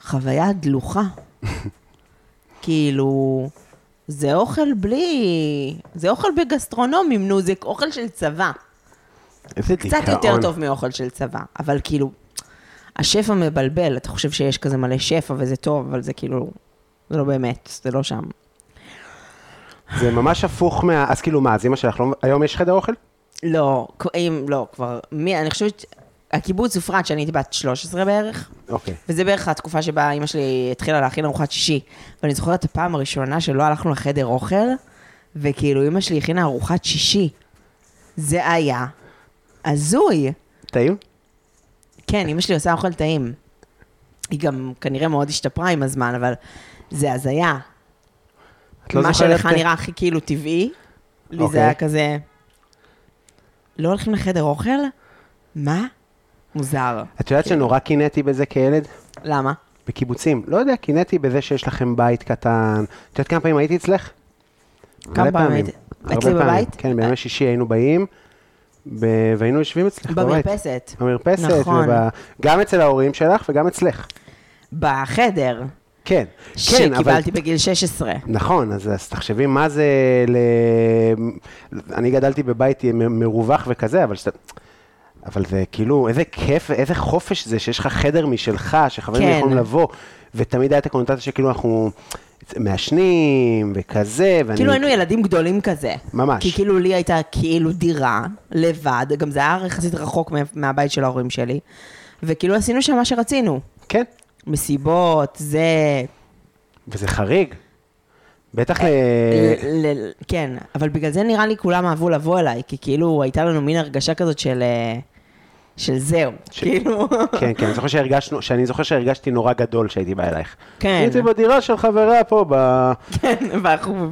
חוויה דלוחה. (laughs) כאילו, זה אוכל בלי... זה אוכל בגסטרונומים, נו, זה אוכל של צבא. איזה דיכאון. קצת יותר טוב מאוכל של צבא, אבל כאילו, השפע מבלבל, אתה חושב שיש כזה מלא שפע וזה טוב, אבל זה כאילו, זה לא באמת, זה לא שם. זה ממש הפוך מה... אז כאילו מה, אז אמא שלך לא... היום יש חדר אוכל? לא, אם, לא, כבר, מי, אני חושבת, הקיבוץ הופרד כשאני הייתי בת 13 בערך, אוקיי. וזה בערך התקופה שבה אימא שלי התחילה להכין ארוחת שישי. ואני זוכרת את הפעם הראשונה שלא הלכנו לחדר אוכל, וכאילו אימא שלי הכינה ארוחת שישי. זה היה הזוי. טעים? כן, אמא שלי עושה אוכל טעים. היא גם כנראה מאוד השתפרה עם הזמן, אבל זה הזיה. את לא מה שלך נראה הכי כאילו טבעי, לי אוקיי. זה היה כזה, לא הולכים לחדר אוכל? מה? מוזר. את יודעת שנורא קינאתי בזה כילד? למה? בקיבוצים. לא יודע, קינאתי בזה שיש לכם בית קטן. את יודעת כמה פעמים הייתי אצלך? כמה פעמים פעמים. היית? הרבה אצלי. בבית? כן, בימי שישי היינו באים, ב- והיינו יושבים אצלך בבית. במרפסת. במרפסת. נכון. וב- גם אצל ההורים שלך וגם אצלך. בחדר, כן. כן, אבל... שקיבלתי בגיל 16. נכון, אז, אז תחשבי מה זה ל... אני גדלתי בבית מרווח וכזה, אבל שאתה... אבל זה כאילו, איזה כיף, איזה חופש זה שיש לך חדר משלך, שחברים כן. יכולים לבוא, ותמיד הייתה הקונוטציה שכאילו אנחנו מעשנים וכזה, ואני... כאילו היינו ילדים גדולים כזה. ממש. כי כאילו לי הייתה כאילו דירה, לבד, גם זה היה יחסית רחוק מה- מהבית של ההורים שלי, וכאילו עשינו שם מה שרצינו. כן, מסיבות, זה... וזה חריג. בטח ל... ל- כן, אבל בגלל זה נראה לי כולם אהבו לבוא אליי, כי כאילו הייתה לנו מין הרגשה כזאת של... אה, של זהו, ש- כאילו, כן, כן, אני זוכר שהרגשנו, שאני זוכר שהרגשתי נורא גדול כשהייתי בא אלייך. כן. הייתי בדירה של חברה פה, ב... כן, ואנחנו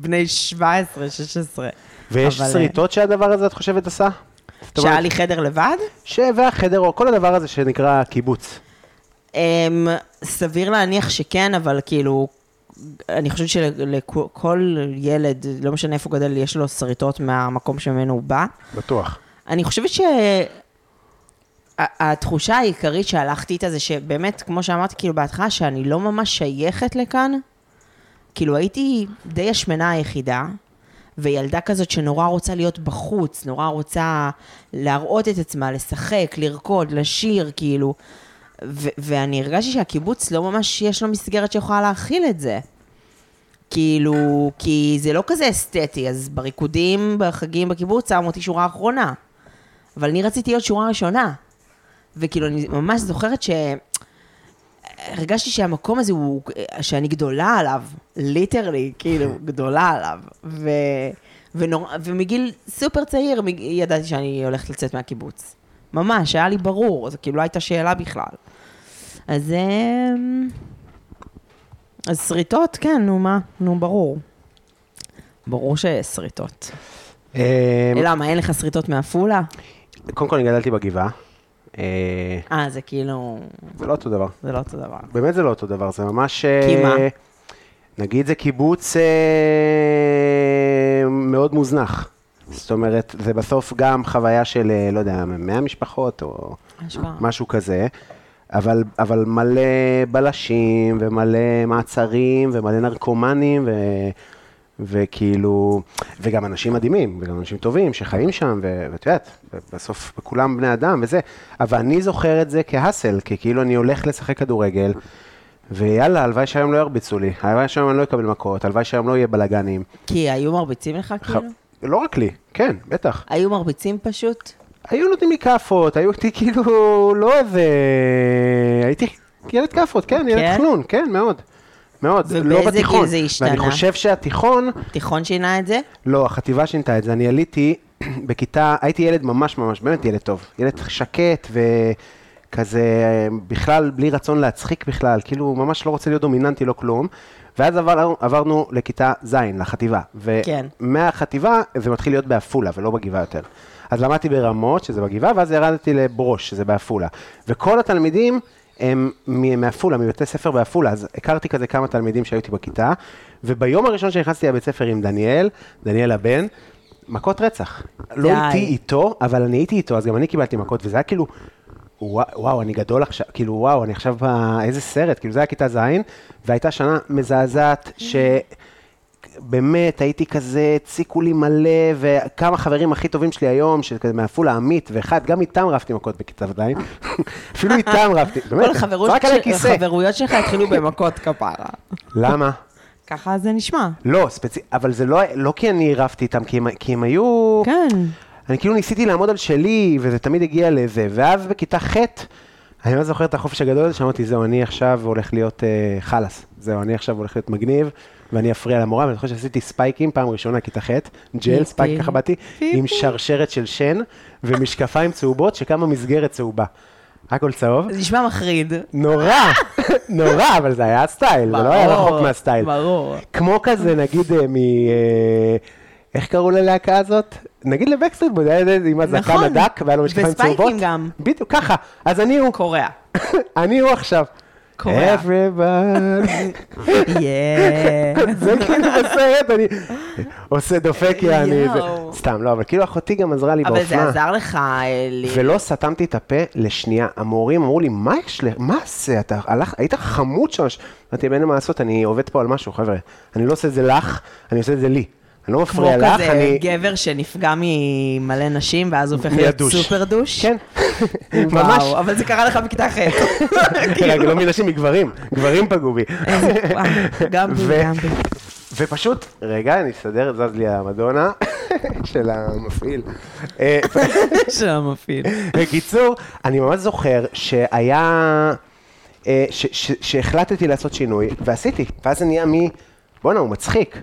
בני 17, 16. ויש אבל, אה, שריטות שהדבר הזה, את חושבת, עשה? שהיה לי חדר לבד? ש... והחדר, או כל הדבר הזה שנקרא קיבוץ. Um, סביר להניח שכן, אבל כאילו, אני חושבת שלכל ילד, לא משנה איפה הוא גדל, יש לו שריטות מהמקום שממנו הוא בא. בטוח. אני חושבת שהתחושה העיקרית שהלכתי איתה זה שבאמת, כמו שאמרתי כאילו בהתחלה, שאני לא ממש שייכת לכאן. כאילו הייתי די השמנה היחידה, וילדה כזאת שנורא רוצה להיות בחוץ, נורא רוצה להראות את עצמה, לשחק, לרקוד, לשיר, כאילו. ו- ואני הרגשתי שהקיבוץ לא ממש יש לו מסגרת שיכולה להכיל את זה. כאילו, כי זה לא כזה אסתטי, אז בריקודים, בחגים בקיבוץ, שמו אותי שורה אחרונה. אבל אני רציתי להיות שורה ראשונה. וכאילו, אני ממש זוכרת ש... הרגשתי שהמקום הזה הוא, שאני גדולה עליו, ליטרלי, כאילו, גדולה עליו. ו... ונור... ומגיל סופר צעיר ידעתי שאני הולכת לצאת מהקיבוץ. ממש, היה לי ברור, זו כאילו לא הייתה שאלה בכלל. אז... אמ, אז שריטות, כן, נו מה, נו ברור. ברור ששריטות. אה, למה, אין לך שריטות מעפולה? קודם כל, אני גדלתי בגבעה. אה, אה, זה כאילו, זה לא אותו דבר. זה לא אותו דבר. באמת זה לא אותו דבר, זה ממש... כי אה, מה? נגיד זה קיבוץ אה, מאוד מוזנח. זאת אומרת, זה בסוף גם חוויה של, אה, לא יודע, 100 משפחות או אשכרה. משהו כזה, אבל, אבל מלא בלשים ומלא מעצרים ומלא נרקומנים ו, וכאילו, וגם אנשים מדהימים, וגם אנשים טובים שחיים שם, ואת יודעת, בסוף כולם בני אדם וזה, אבל אני זוכר את זה כהאסל, כי כאילו אני הולך לשחק כדורגל, ויאללה, הלוואי שהיום לא ירביצו לי, הלוואי שהיום אני לא אקבל מכות, הלוואי שהיום לא יהיה בלאגנים. כי היו מרביצים לך כאילו? לא רק לי, כן, בטח. היו מרביצים פשוט? היו נותנים לי כאפות, היו אותי כאילו, לא איזה... הייתי ילד כאפות, כן, ילד כן? חנון, כן, מאוד. מאוד, ובאיזה לא גיל בתיכון. זה השתנה? ואני חושב שהתיכון, תיכון שינה את זה? לא, החטיבה שינתה את זה. אני עליתי (clears throat) בכיתה, הייתי ילד ממש ממש, באמת ילד טוב. ילד שקט וכזה, בכלל בלי רצון להצחיק בכלל, כאילו ממש לא רוצה להיות דומיננטי, לא כלום. ואז עבר, עברנו לכיתה ז', לחטיבה. כן. ומהחטיבה זה מתחיל להיות בעפולה ולא בגבעה יותר. אז למדתי ברמות, שזה בגבעה, ואז ירדתי לברוש, שזה בעפולה. וכל התלמידים הם מעפולה, מבתי ספר בעפולה, אז הכרתי כזה כמה תלמידים שהיו איתי בכיתה, וביום הראשון שנכנסתי לבית ספר עם דניאל, דניאל הבן, מכות רצח. לא די. איתי איתו, אבל אני הייתי איתו, אז גם אני קיבלתי מכות, וזה היה כאילו, וואו, אני גדול עכשיו, כאילו, וואו, אני עכשיו, איזה סרט, כאילו, זה היה כיתה ז', והייתה שנה מזעזעת, ש... באמת, הייתי כזה, הציקו לי מלא, וכמה חברים הכי טובים שלי היום, שכזה מעפולה, עמית, ואחד, גם איתם רבתי מכות בכיתה ז', (laughs) אפילו איתם רבתי, (laughs) באמת, כל רק על הכיסא. החברויות שלך התחילו במכות כפרה. למה? ככה זה נשמע. לא, ספציפית, אבל זה לא, לא כי אני רבתי איתם, כי הם, כי הם היו... כן. אני כאילו ניסיתי לעמוד על שלי, וזה תמיד הגיע לזה, ואז בכיתה ח', אני לא זוכר את החופש הגדול הזה, שאמרתי, זהו, אני עכשיו הולך להיות אה, חלאס, זהו, אני עכשיו הולך להיות מגניב, ואני אפריע למורה, ואני זוכר שעשיתי ספייקים, פעם ראשונה, כיתה ח', ג'ל, ספייק ככה באתי, עם שרשרת של שן, ומשקפיים צהובות, שקמה מסגרת צהובה. הכל צהוב. זה נשמע מחריד. נורא, (laughs) נורא, אבל זה היה הסטייל, זה לא היה רחוק מהסטייל. ברור. כמו כזה, נגיד, אה, מ... אה, איך קראו ללהקה הזאת? נגיד לבקסטריט בוי, היה עם הזקן נכון. הדק, והיה לו משקפיים וספייקים צהובות. גם. בדיוק, ככה. אז אני הוא, קורע. (laughs) אני הוא עכשיו. קורע. Everybody. (laughs) (laughs) זה כאילו בסרט, אני עושה דופק, יעני, זה-. סתם, לא, אבל כאילו אחותי גם עזרה לי אבל זה באופנה. עזר לך אה. ולא סתמתי את הפה לשנייה. המורים אמרו לי, מה יש לך? מה זה? אתה הלך, היית חמוד שם. אמרתי, אין לי מה לעשות, אני עובד פה על משהו, חבר'ה. אני לא עושה את זה לך, אני עושה את זה לי. אני לא כמו מפריע לך, כזה אני... גבר שנפגע ממלא נשים, ואז הופך להיות. סופר דוש. כן, (laughs) ממש. וואו, אבל זה קרה לך בכיתה ח'. רגע, (laughs) לא מנשים, מגברים. גברים פגעו בי. גם בי, גם בי. ופשוט, רגע, אני אסדר, זז לי המדונה (laughs) של המפעיל. אה, של המפעיל. בקיצור, אני ממש זוכר שהיה, אה, שהחלטתי לעשות שינוי, ועשיתי. ואז זה נהיה מ... בואנה, הוא מצחיק.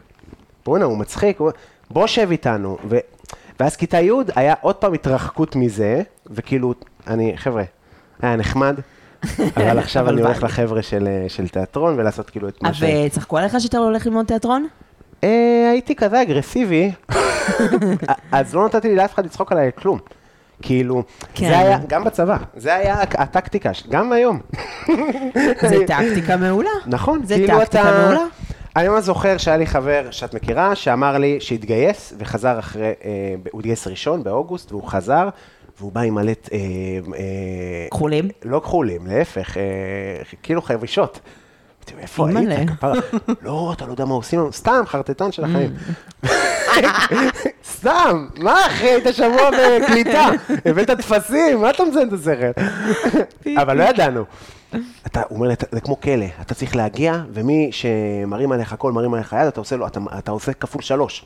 בואנה, הוא מצחיק. הוא- בוא שב איתנו. ו... ואז כיתה י' היה עוד פעם התרחקות מזה, וכאילו, אני, חבר'ה, היה נחמד, (laughs) אבל עכשיו אני הולך. לחבר'ה של, אה, של תיאטרון ולעשות כאילו את מה ש... וצחקו עליך שאתה הולך ללמוד תיאטרון? אה, הייתי כזה אגרסיבי, (laughs) אז לא נתתי לאף אחד לצחוק עליי כלום. כאילו, כן. זה היה, גם בצבא, זה היה הטקטיקה, גם היום. זה טקטיקה מעולה. (laughs) נכון, זה כאילו טקטיקה אתה... מעולה. אני ממש זוכר שהיה לי חבר שאת מכירה, שאמר לי שהתגייס וחזר אחרי, אה, הוא התגייס ראשון באוגוסט, והוא חזר, והוא בא עם מלא, אה, אה, כחולים? לא כחולים, להפך, אה, כאילו חבישות. אמרתי איפה. היית? כפרה?" לא, אתה לא יודע מה עושים לנו, סתם, חרטטן של החיים. (laughs) סתם, מה אחי, היית שבוע בקליטה, הבאת טפסים, מה אתה מזיין את השכל? (laughs) אבל לא ידענו. אתה, הוא אומר לי, "אתה- זה כמו כלא, אתה צריך להגיע, ומי שמרים עליך קול, מרים עליך יד, אתה עושה לו, אתה, אתה עושה כפול שלוש.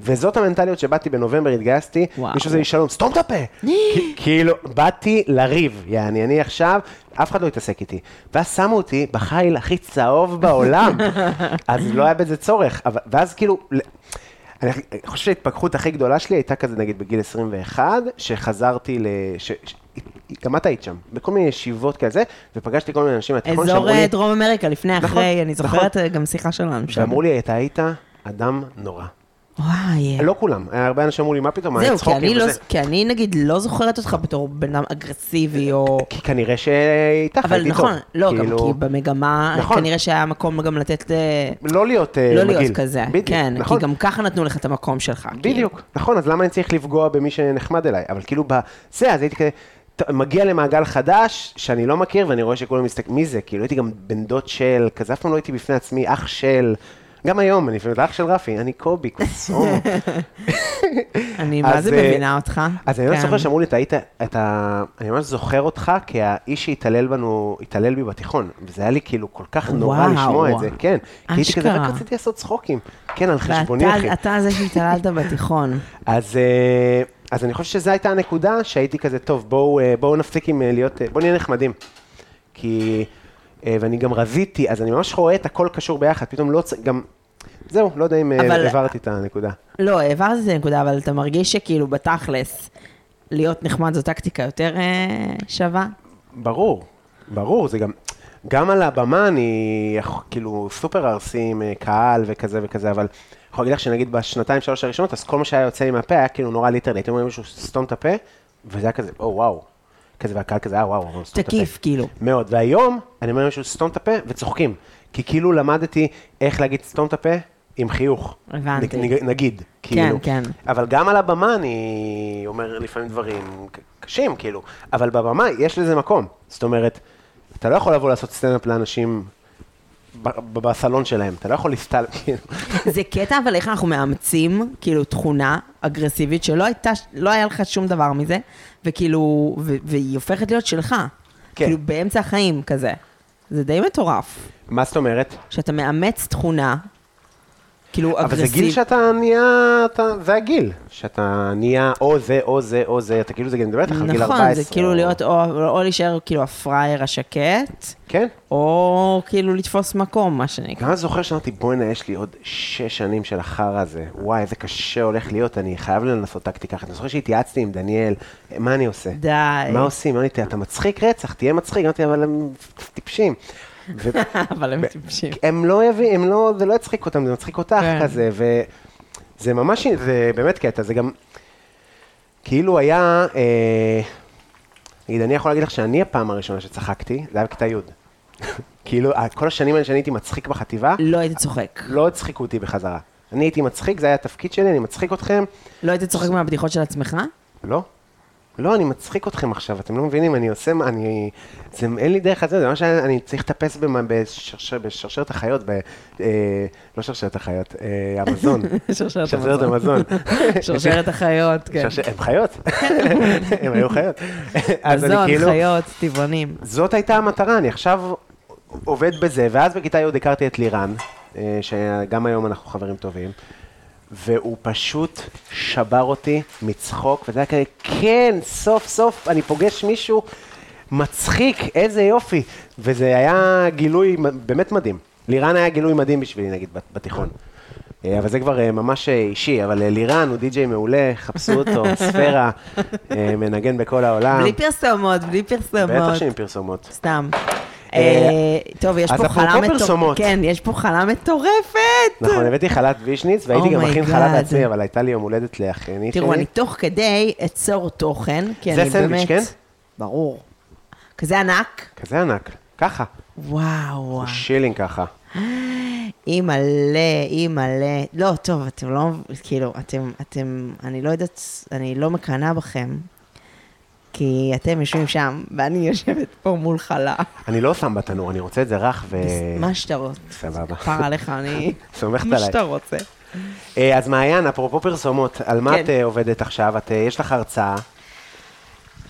וזאת המנטליות שבאתי בנובמבר, התגייסתי. מישהו עושה לי שלום, סתום את הפה. (laughs) כאילו, באתי לריב, יעני, אני עכשיו, אף אחד לא התעסק איתי. ואז שמו אותי בחיל הכי צהוב בעולם, (laughs) אז לא היה בזה צורך. אבל, ואז כאילו, אני חושב שההתפכחות הכי גדולה שלי הייתה כזה, נגיד, בגיל 21, שחזרתי ל... ש... גם את היית שם, בכל מיני ישיבות כזה, ופגשתי כל מיני אנשים מהתיכון אזור שאמרו לי, אה, דרום אמריקה, לפני, נכון, אחרי, אני נכון. זוכרת אה, גם שיחה שלנו שם. ואמרו לי, אתה היית אדם נורא. וואי. לא כולם, הרבה אנשים אמרו לי, מה פתאום, זהו, כי אני, לא, וזה?" כי אני נגיד לא זוכרת אותך בתור בן אדם אגרסיבי או... כי כנראה שאיתך אבל. נכון, לא, גם כאילו, כי במגמה, נכון. כנראה שהיה מקום גם לתת, אה, לא להיות אה, לא מגעיל. להיות כזה, בדיוק, כן, נכון. כי גם ככה נתנו לך את המקום שלך. כאילו. בדיוק, נכון, אז למה אני צריך לפגוע במי שנחמד אליי? אבל כאילו, בזה, אז הייתי כזה, מגיע למעגל חדש, שאני לא מכיר, ואני רואה שכולם מסתכלים, מי זה? כאילו, הייתי גם בן דוד של, כזה אף פעם לא הייתי בפני עצמי, אח של, גם היום, אני לפעמים, אח של רפי, אני קובי, קוסומו. אני מה זה אה, מבינה אותך. אז אני ממש כן. זוכר שאמרו לי, אתה היית, אתה, אני ממש זוכר אותך כאיש שהתעלל בנו, התעלל בי בתיכון, וזה היה לי כאילו כל כך נורא. לשמוע את זה, כן. כי הייתי כזה, רק. רציתי לעשות צחוקים. כן, על חשבוני, אחי. אתה זה שהתעללת בתיכון. אז, אה, אז אני חושב שזו הייתה הנקודה שהייתי כזה, טוב, בואו, אה, בואו נפסיק עם אה, להיות, אה, בואו נהיה נחמדים. כי, ואני גם רזיתי, אז אני ממש רואה את הכל קשור ביחד, פתאום לא צריך, גם, זהו, לא יודע אם אבל- העברתי את הנקודה. לא, העברת את הנקודה, אבל אתה מרגיש שכאילו בתכלס, להיות נחמד זו טקטיקה יותר שווה? ברור, ברור, זה גם, גם על הבמה אני כאילו סופר ארסי עם קהל וכזה וכזה, אבל יכול להגיד לך שנגיד בשנתיים שלוש הראשונות, אז כל מה שהיה יוצא לי מהפה היה כאילו נורא ליטרלי, הייתי אומר למישהו, סתום את הפה, וזה היה כזה, או וואו, כזה, והקהל כזה, אה וואו, סתום את הפה. תקיף, כאילו. מאוד, והיום אני אומר למישהו, סתום את הפה, וצוחקים, כי כאילו למדתי איך להגיד סתום את הפה עם חיוך. הבנתי. נג- נגיד, כאילו. כן. אבל גם על הבמה אני אומר לפעמים דברים קשים, כאילו, אבל בבמה יש לזה מקום. זאת אומרת, אתה לא יכול לבוא לעשות סטנדאפ לאנשים בסלון שלהם, אתה לא יכול להסתל, כאילו. זה קטע, אבל איך אנחנו מאמצים, כאילו, תכונה אגרסיבית שלא הייתה, לא היה לך שום דבר מזה, וכאילו, ו- והיא הופכת להיות שלך. כן. כאילו, באמצע החיים כזה. זה די מטורף. מה זאת אומרת? שאתה מאמץ תכונה, כאילו, אבל זה. גיל שאתה נהיה, אתה, זה הגיל, שאתה נהיה או זה, או זה, או זה, אתה כאילו, זה גם מדבר איתך על גיל 14. נכון, זה כאילו או- להיות, או, או להישאר כאילו הפראייר השקט, כן. או כאילו לתפוס מקום, מה שנקרא. גם זוכר שאמרתי, בואנה, יש לי עוד שש שנים של החרא הזה. וואי, איזה קשה הולך להיות, אני חייב לנסות טקטיקה אחרת. אני זוכר שהתייעצתי עם דניאל, מה אני עושה? די. מה עושים? אמרתי, אתה מצחיק רצח, תהיה מצחיק. אמרתי, אבל הם טיפשים. (laughs) אבל הם טיפשים. הם לא יביאו, הם לא, זה לא יצחיק אותם, זה מצחיק אותך כן. כזה, ו... זה ממש, זה באמת קטע, זה גם, כאילו היה, אה, נגיד, אני יכול להגיד לך שאני הפעם הראשונה שצחקתי, זה היה בכיתה י'. (laughs) כאילו, כל השנים האלה שאני הייתי מצחיק בחטיבה, לא היית צוחק. לא הצחיקו אותי בחזרה. אני הייתי מצחיק, זה היה התפקיד שלי, אני מצחיק אתכם. לא היית צוחק מהבדיחות של עצמך? לא. לא, אני מצחיק אתכם עכשיו, אתם לא מבינים, אני עושה, אני, זה, אין לי דרך לזה, זה מה שאני צריך לטפס בשרשרת החיות, ב, אה, לא שרשרת החיות, אה, המזון. (laughs) שרשרת שרשרת המזון. (laughs) שרשרת החיות, כן. שרשר- הם חיות, (laughs) הם היו חיות. אני מזון, כאילו, חיות, טבעונים. זאת הייתה המטרה, אני עכשיו עובד בזה, ואז בכיתה י' הכרתי את לירן, אה, שגם היום אנחנו חברים טובים, והוא פשוט שבר אותי מצחוק, וזה היה כזה, כן, סוף סוף אני פוגש מישהו מצחיק, איזה יופי. וזה היה גילוי באמת מדהים. לירן היה גילוי מדהים בשבילי, נגיד, בת- בתיכון. אה, אבל זה כבר אה, ממש אה, אישי, אבל לירן הוא די-ג'יי מעולה, חפשו אותו, (laughs) ספירה, מנגן בכל העולם. בלי פרסומות, בלי בטח פרסומות. שעם פרסומות. סתם. אה, אה, טוב, יש פה חלה מטורפת. פרסומות. כן, יש פה חלה מטורפת. נכון, הבאתי חלת וישניץ, והייתי גם Oh מכין חלה God. בעצמי, אבל הייתה לי יום הולדת לאחיינית שלי. תראו, אני תוך כדי אצור תוכן, כי זה אני סנדוויץ', באמת... כן? ברור. כזה ענק. כזה ענק, ככה, וואו. שילינג ככה. אי מלא. לא, טוב, אתם לא, כאילו, אתם, אתם, אני לא יודעת, אני לא מקנאה בכם, כי אתם יושבים שם, ואני יושבת פה מול חלה. אני לא שם בתנור, אני רוצה את זה רך ו... מה שאתה רוצה. סבבה. כפר עליך, אני... (laughs) סומכת מה עליי. שאתה רוצה. אה, אז מעיין, אפרופו פרסומות, על מה כן. את אה, עובדת עכשיו? את, אה, יש לך הרצאה.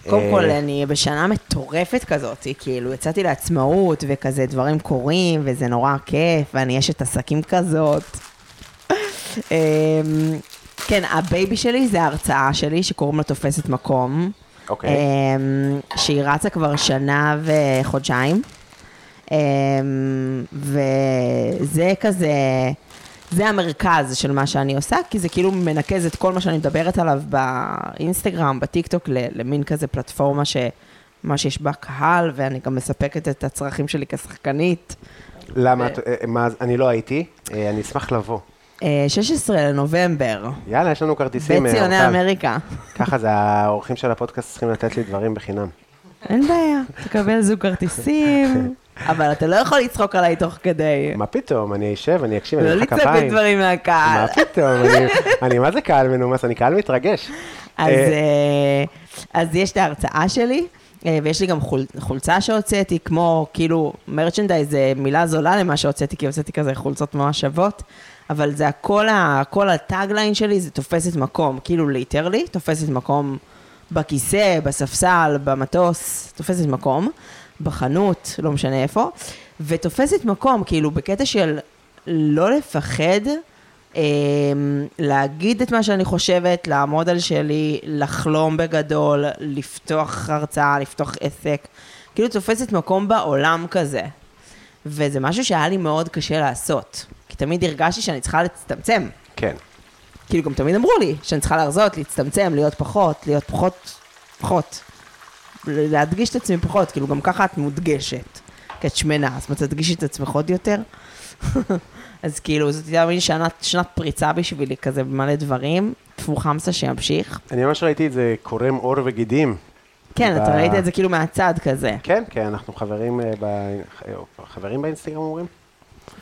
קודם כל, אני בשנה מטורפת כזאת, כאילו, יצאתי לעצמאות, וכזה דברים קורים, וזה נורא כיף, ואני אשת עסקים כזאת. (laughs) אמ, כן, הבייבי שלי זה ההרצאה שלי, שקוראים לה תופסת מקום. אוקיי. אמ, שהיא רצה כבר שנה וחודשיים. אמ, וזה כזה, זה המרכז של מה שאני עושה, כי זה כאילו מנקז את כל מה שאני מדברת עליו באינסטגרם, בטיקטוק, למין כזה פלטפורמה שמה שיש בה קהל, ואני גם מספקת את הצרכים שלי כשחקנית. למה? את- אה, מה, אני לא הייתי, אה, אני אשמח לבוא. אה, 16 לנובמבר, יאללה, יש לנו כרטיסים. אה, בציוני אורטל. אמריקה. ככה זה, האורחים של הפודקאסט צריכים לתת לי דברים בחינם. אין בעיה, תקבל זוג כרטיסים, (laughs) אבל אתה לא יכול לצחוק עליי תוך כדי. מה פתאום, אני אשב, אני אקשיב, אני לא אמחא לצפות כפיים. דברים מהקהל. מה פתאום, (laughs) אני- מה זה קהל מנומס, אני קהל מתרגש. אז, אה, אה, יש את ההרצאה שלי, אה, ויש לי גם חול, חולצה שהוצאתי, כמו, כאילו, merchandise זה מילה זולה למה שהוצאתי, כי הוצאתי כזה חולצות ממש שוות, אבל זה הכל, ה- כל ה tagline שלי, זה תופסת מקום, כאילו literally, תופסת מקום בכיסא, בספסל, במטוס, תופסת מקום, בחנות, לא משנה איפה, ותופסת מקום, כאילו, בקטע של לא לפחד, אמ, להגיד את מה שאני חושבת, לעמוד על שלי, לחלום בגדול, לפתוח הרצאה, לפתוח עסק. כאילו תופסת מקום בעולם כזה. וזה משהו שהיה לי מאוד קשה לעשות. כי תמיד הרגשתי שאני צריכה להצטמצם. כן. כאילו גם תמיד אמרו לי שאני צריכה להרזות, להצטמצם, להיות פחות, להיות פחות, פחות. להדגיש את עצמי פחות, כאילו גם ככה את מודגשת. כי את שמנה, אז מה תדגישי את עצמך עוד יותר? (laughs) אז כאילו, זאת הייתה מין שנת, שנת פריצה בשבילי, כזה במלא דברים. טפו חמסה שימשיך. אני ממש ראיתי את זה קורם עור וגידים. כן, אתה ב- ראית את זה כאילו מהצד כזה. כן, כן, אנחנו חברים, אה, ב- חברים באינסטגרם אומרים?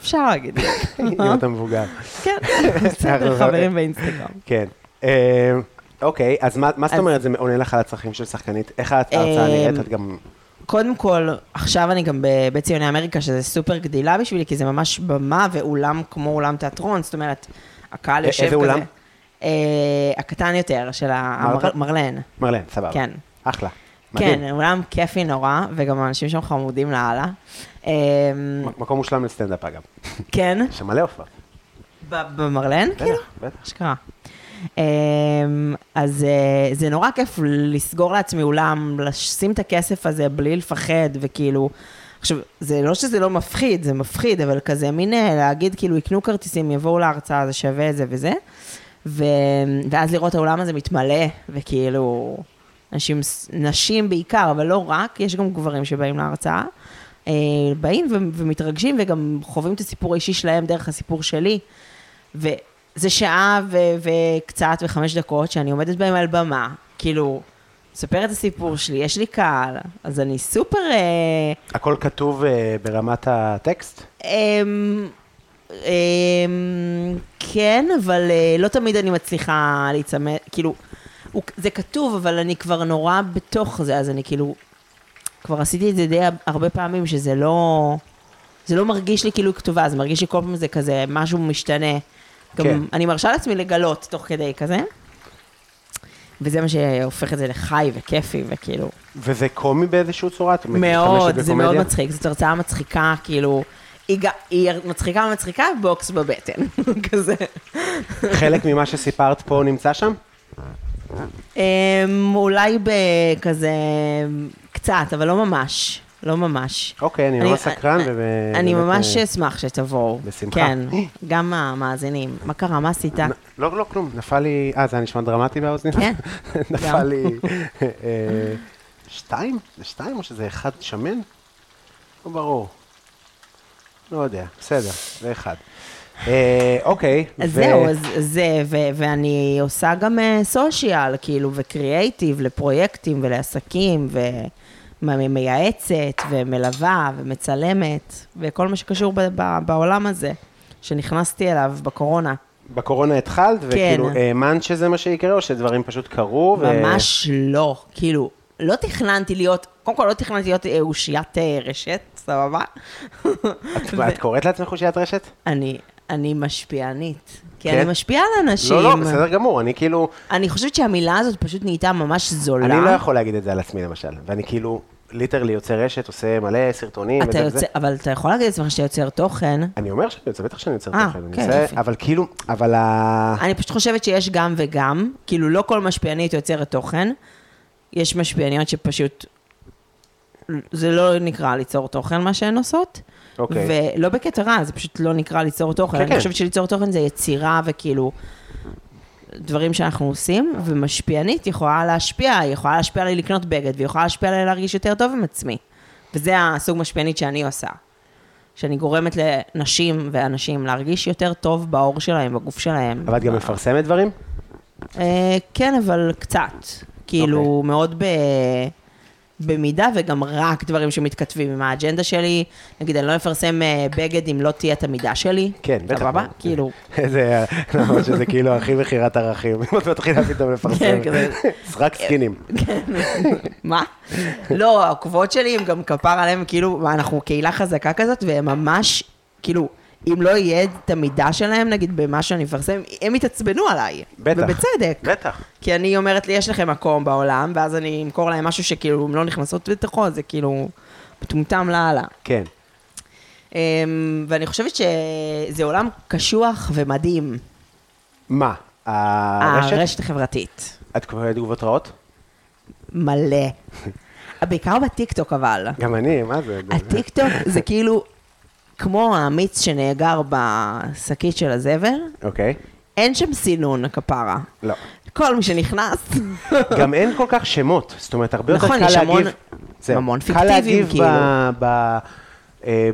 אפשר להגיד. (laughs) אם אתה מבוגר. כן, (laughs) בסדר, חברים באינסטגרם. כן. אה, אוקיי, אז מה זאת אומרת זה עונה לך על הצרכים של שחקנית? איך ההרצאה אה, נראית? את גם... קודם כל, עכשיו אני גם בציוני אמריקה, שזה סופר גדילה בשבילי, כי זה ממש במה ואולם כמו אולם תיאטרון, זאת אומרת, הקהל יושב איזה כזה. אולם? אה, הקטן יותר, של? המרלן. מרלן, סבבה. כן. אחלה. מדהים. כן, אולם כיפי נורא, וגם האנשים שם חמודים לאללה. אה, מ- מקום מושלם לסטנדאפ אגב. כן, יש שם מלא הופעות. ב- במרלן, כאילו? בטח. אשכרה. אמ, אז אה, זה נורא כיף לסגור לעצמי אולם, לשים את הכסף הזה בלי לפחד, וכאילו, עכשיו, זה לא שזה לא מפחיד, זה מפחיד, אבל כזה מין אה, להגיד, כאילו, יקנו כרטיסים, יבואו להרצאה, זה שווה זה וזה, ו... ואז לראות האולם הזה מתמלא, וכאילו, אנשים, נשים בעיקר, אבל לא רק, יש גם גברים שבאים להרצאה, אה, באים ו- ומתרגשים וגם חווים את הסיפור האישי שלהם דרך הסיפור שלי. ו- זה שעה ו- וקצת וחמש דקות שאני עומדת בהם על במה, כאילו, מספרת את הסיפור שלי, יש לי קהל, אז אני סופר... אה, הכל כתוב אה, ברמת הטקסט? אמ, אמ, כן, אבל אה, לא תמיד אני מצליחה להיצמד, כאילו, הוא- זה כתוב, אבל אני כבר נורא בתוך זה, אז אני כאילו, כבר עשיתי את זה די הרבה פעמים, שזה לא, זה לא מרגיש לי כאילו כתובה, זה מרגיש לי כל פעם זה כזה, משהו משתנה. גם כן. אני מרשה לעצמי לגלות תוך כדי כזה, וזה מה שהופך את זה לחי וכיפי, וכאילו, וזה קומי באיזשהו צורה? מאוד, זה מאוד? מצחיק, זאת הרצאה מצחיקה, כאילו, היא, היא מצחיקה ומצחיקה, בוקס בבטן, (laughs) כזה. חלק ממה שסיפרת פה נמצא שם? אמ, אולי בכזה, קצת, אבל לא ממש, לא ממש. אוקיי, אני ממש סקרן. וב- אני ממש אה, אשמח שתבואו. בשמחה. כן, גם המאזינים. מה קרה, מה עשית? לא, לא, כלום, נפל לי... אה, זה היה נשמע דרמטי באוזניים? כן, (laughs) נפל. לי... אה, שתיים? זה שתיים או שזה אחד שמן? לא ברור. לא יודע, בסדר, זה אחד. אה, אוקיי. אז זהו, אז זה, ואני עושה גם סושיאל, כאילו, וקריאייטיב לפרויקטים ולעסקים, ומייעצת, ומלווה, ומצלמת, וכל מה שקשור בעולם הזה, שנכנסתי אליו בקורונה. בקורונה התחלת, כן. וכאילו האמנת שזה מה שיקרה, או שדברים פשוט קרו? ו- ממש לא, כאילו, לא תכננתי להיות, קודם כל לא תכננתי להיות אה, אושיית אה, רשת, סבבה? את- את קוראת לעצמך אושיית רשת? אני, אני משפיענית, כי כן? אני משפיעה על אנשים. לא, לא, בסדר גמור, אני כאילו... אני חושבת שהמילה הזאת פשוט נהייתה ממש זולה. אני לא יכול להגיד את זה על עצמי למשל, ואני כאילו ליטרלי יוצא רשת, עושה מלא סרטונים. אתה יוצא, וזה. אבל אתה יכול להגיד לעצמך שאתה יוצר תוכן. אני אומר שאני יוצא, בטח שאני יוצר אה, תוכן, כן, יופי. אבל כאילו, אבל ה... אני פשוט חושבת שיש גם וגם, כאילו לא כל משפיענית יוצרת תוכן, יש משפיעניות שפשוט, זה לא נקרא ליצור תוכן מה שהן עושות, אוקיי. ולא בקטע רע, זה פשוט לא נקרא ליצור תוכן, כן, אני כן. חושבת שליצור תוכן זה יצירה וכאילו... דברים שאנחנו עושים, ומשפיענית יכולה להשפיע, היא יכולה להשפיע עליי לקנות בגד, והיא יכולה להשפיע עליי להרגיש יותר טוב עם עצמי. וזה הסוג משפיענית שאני עושה. שאני גורמת לנשים ואנשים להרגיש יותר טוב בעור שלהם, בגוף שלהם. אבל את גם מפרסמת דברים? אה, כן, אבל קצת. כאילו, אוקיי. מאוד ב... במידה, וגם רק דברים שמתכתבים עם האג'נדה שלי. נגיד, אני לא אפרסם אה, בגד אם לא תהיה את המידה שלי. כן, בטח. סבבה? (laughs) כאילו, זה, למרות שזה כאילו הכי מכירת ערכים, אם את מתחילה פתאום לפרסם. כן, כזה. (laughs) רק סקינים. (laughs) מה? לא, העוקבות שלי הם גם כפר עליהם, כאילו, אנחנו קהילה חזקה כזאת, והם ממש, כאילו, אם לא יהיה את המידה שלהם, נגיד, במה שאני מפרסם, הם יתעצבנו עליי. בטח. ובצדק. בטח. כי אני אומרת לי, יש לכם מקום בעולם, ואז אני אמכור להם משהו שכאילו, הם לא נכנסות בתוכו, זה כאילו מטומטם לאללה. כן. אמ, ואני חושבת שזה עולם קשוח ומדהים, מה? הרשת? הרשת החברתית. את קוראת תגובות רעות? מלא. בעיקר בטיקטוק אבל. גם אני, מה זה? הטיקטוק זה כאילו כמו האמיץ שנאגר בשקית של הזבל, אוקיי. אין שם סינון כפרה. לא. כל מי שנכנס, גם אין כל כך שמות, זאת אומרת, הרבה יותר נכון, קל יש להגיב. המון- זהו, המון קל פיקטיביים, להגיב כאילו. ב- ב- אה,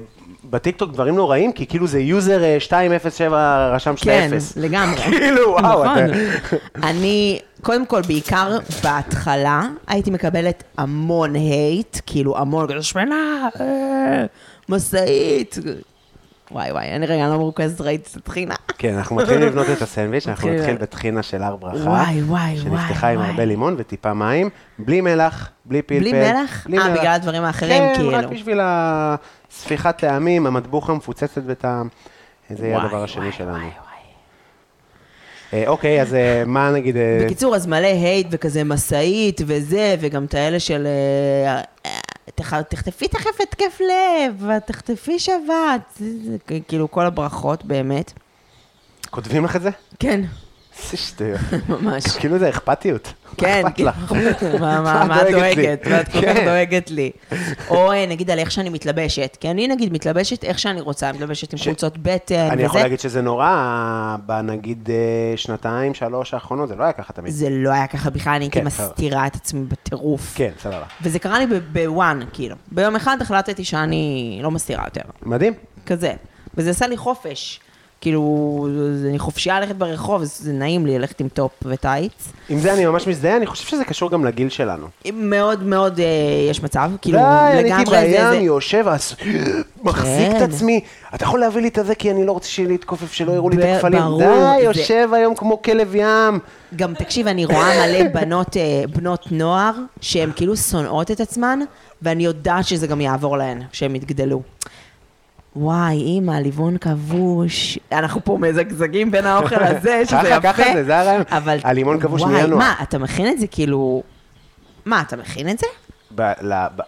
בטיקטוק דברים נוראים, כי כאילו זה user אה, 207 רשם שאתה כן, אפס. לגמרי. (laughs) כאילו, וואו, נכון. אתה... אני, קודם כל, בעיקר בהתחלה, הייתי מקבלת המון הייט, כאילו המון, שמנה, אה, משאית. וואי וואי, אני רגע לא מרוכזת, ראיתי את הטחינה. כן, אנחנו מתחילים לבנות את הסנדוויץ', אנחנו מתחילים. נתחיל בטחינה של הר ברכה. וואי, וואי, שנפתחה וואי, עם וואי. הרבה לימון וטיפה מים, בלי מלח, בלי פלפל. בלי מלח? אה, בגלל הדברים האחרים, כן, כאילו. רק בשביל הספיחת טעמים, המטבוחה מפוצצת בטעם. זה יהיה וואי, הדבר השני וואי, שלנו. וואי, וואי. אה, אוקיי, אז אה, מה נגיד... אה, בקיצור, אז מלא הייט וכזה משאית וזה, וגם את האלה של... תח- תחטפי תכף התקף לב, תחטפי שבת, כאילו כל הברכות באמת. כותבים לך את זה? כן, איזה שטויות. ממש. כאילו זה אכפתיות. כן, לך. (laughs) מה- מה את מה את דואגת? דואגת? ואת כל כך כן. דואגת לי. או אה, נגיד על איך שאני מתלבשת, כי אני נגיד מתלבשת איך שאני רוצה, מתלבשת עם חולצות בטן אני יכול וזה. להגיד שזה נורא, בנגיד אה, שנתיים, שלוש האחרונות, זה לא היה ככה תמיד. זה לא היה ככה בכלל, אני הייתי כן. מסתירה את עצמי בטירוף. כן, סבבה. וזה קרה לי ב one, כאילו. ביום אחד החלטתי שאני לא מסתירה יותר. מדהים. כזה. וזה עשה לי חופש. כאילו, זה- אני חופשייה ללכת ברחוב, זה נעים לי ללכת עם טופ וטייץ. עם זה אני ממש מזדהה, אני חושב שזה קשור גם לגיל שלנו. מאוד מאוד אה, יש מצב, כאילו, די, אני לגמרי הייתי זה... בים, זה- יושב, אז מחזיק את כן. עצמי. אתה יכול להביא לי את הזה, כי אני לא רוצה שיהיה להתכופף, שלא יראו לי את הכפלים. די, זה- יושב היום כמו כלב ים. גם תקשיב, אני רואה מלא בנות, אה, בנות נוער, שהן כאילו שונאות את עצמן, ואני יודעת שזה גם יעבור להן, כשהן יתגדלו. וואי, אימא, ליבון כבוש. אנחנו פה מזגזגים בין האוכל הזה, (laughs) שזה יפה. ככה, ככה זה, זה הרעיון. אבל... הלימון כבוש וואי, מינואר. מה, אתה מכין את זה כאילו... מה, אתה מכין את זה?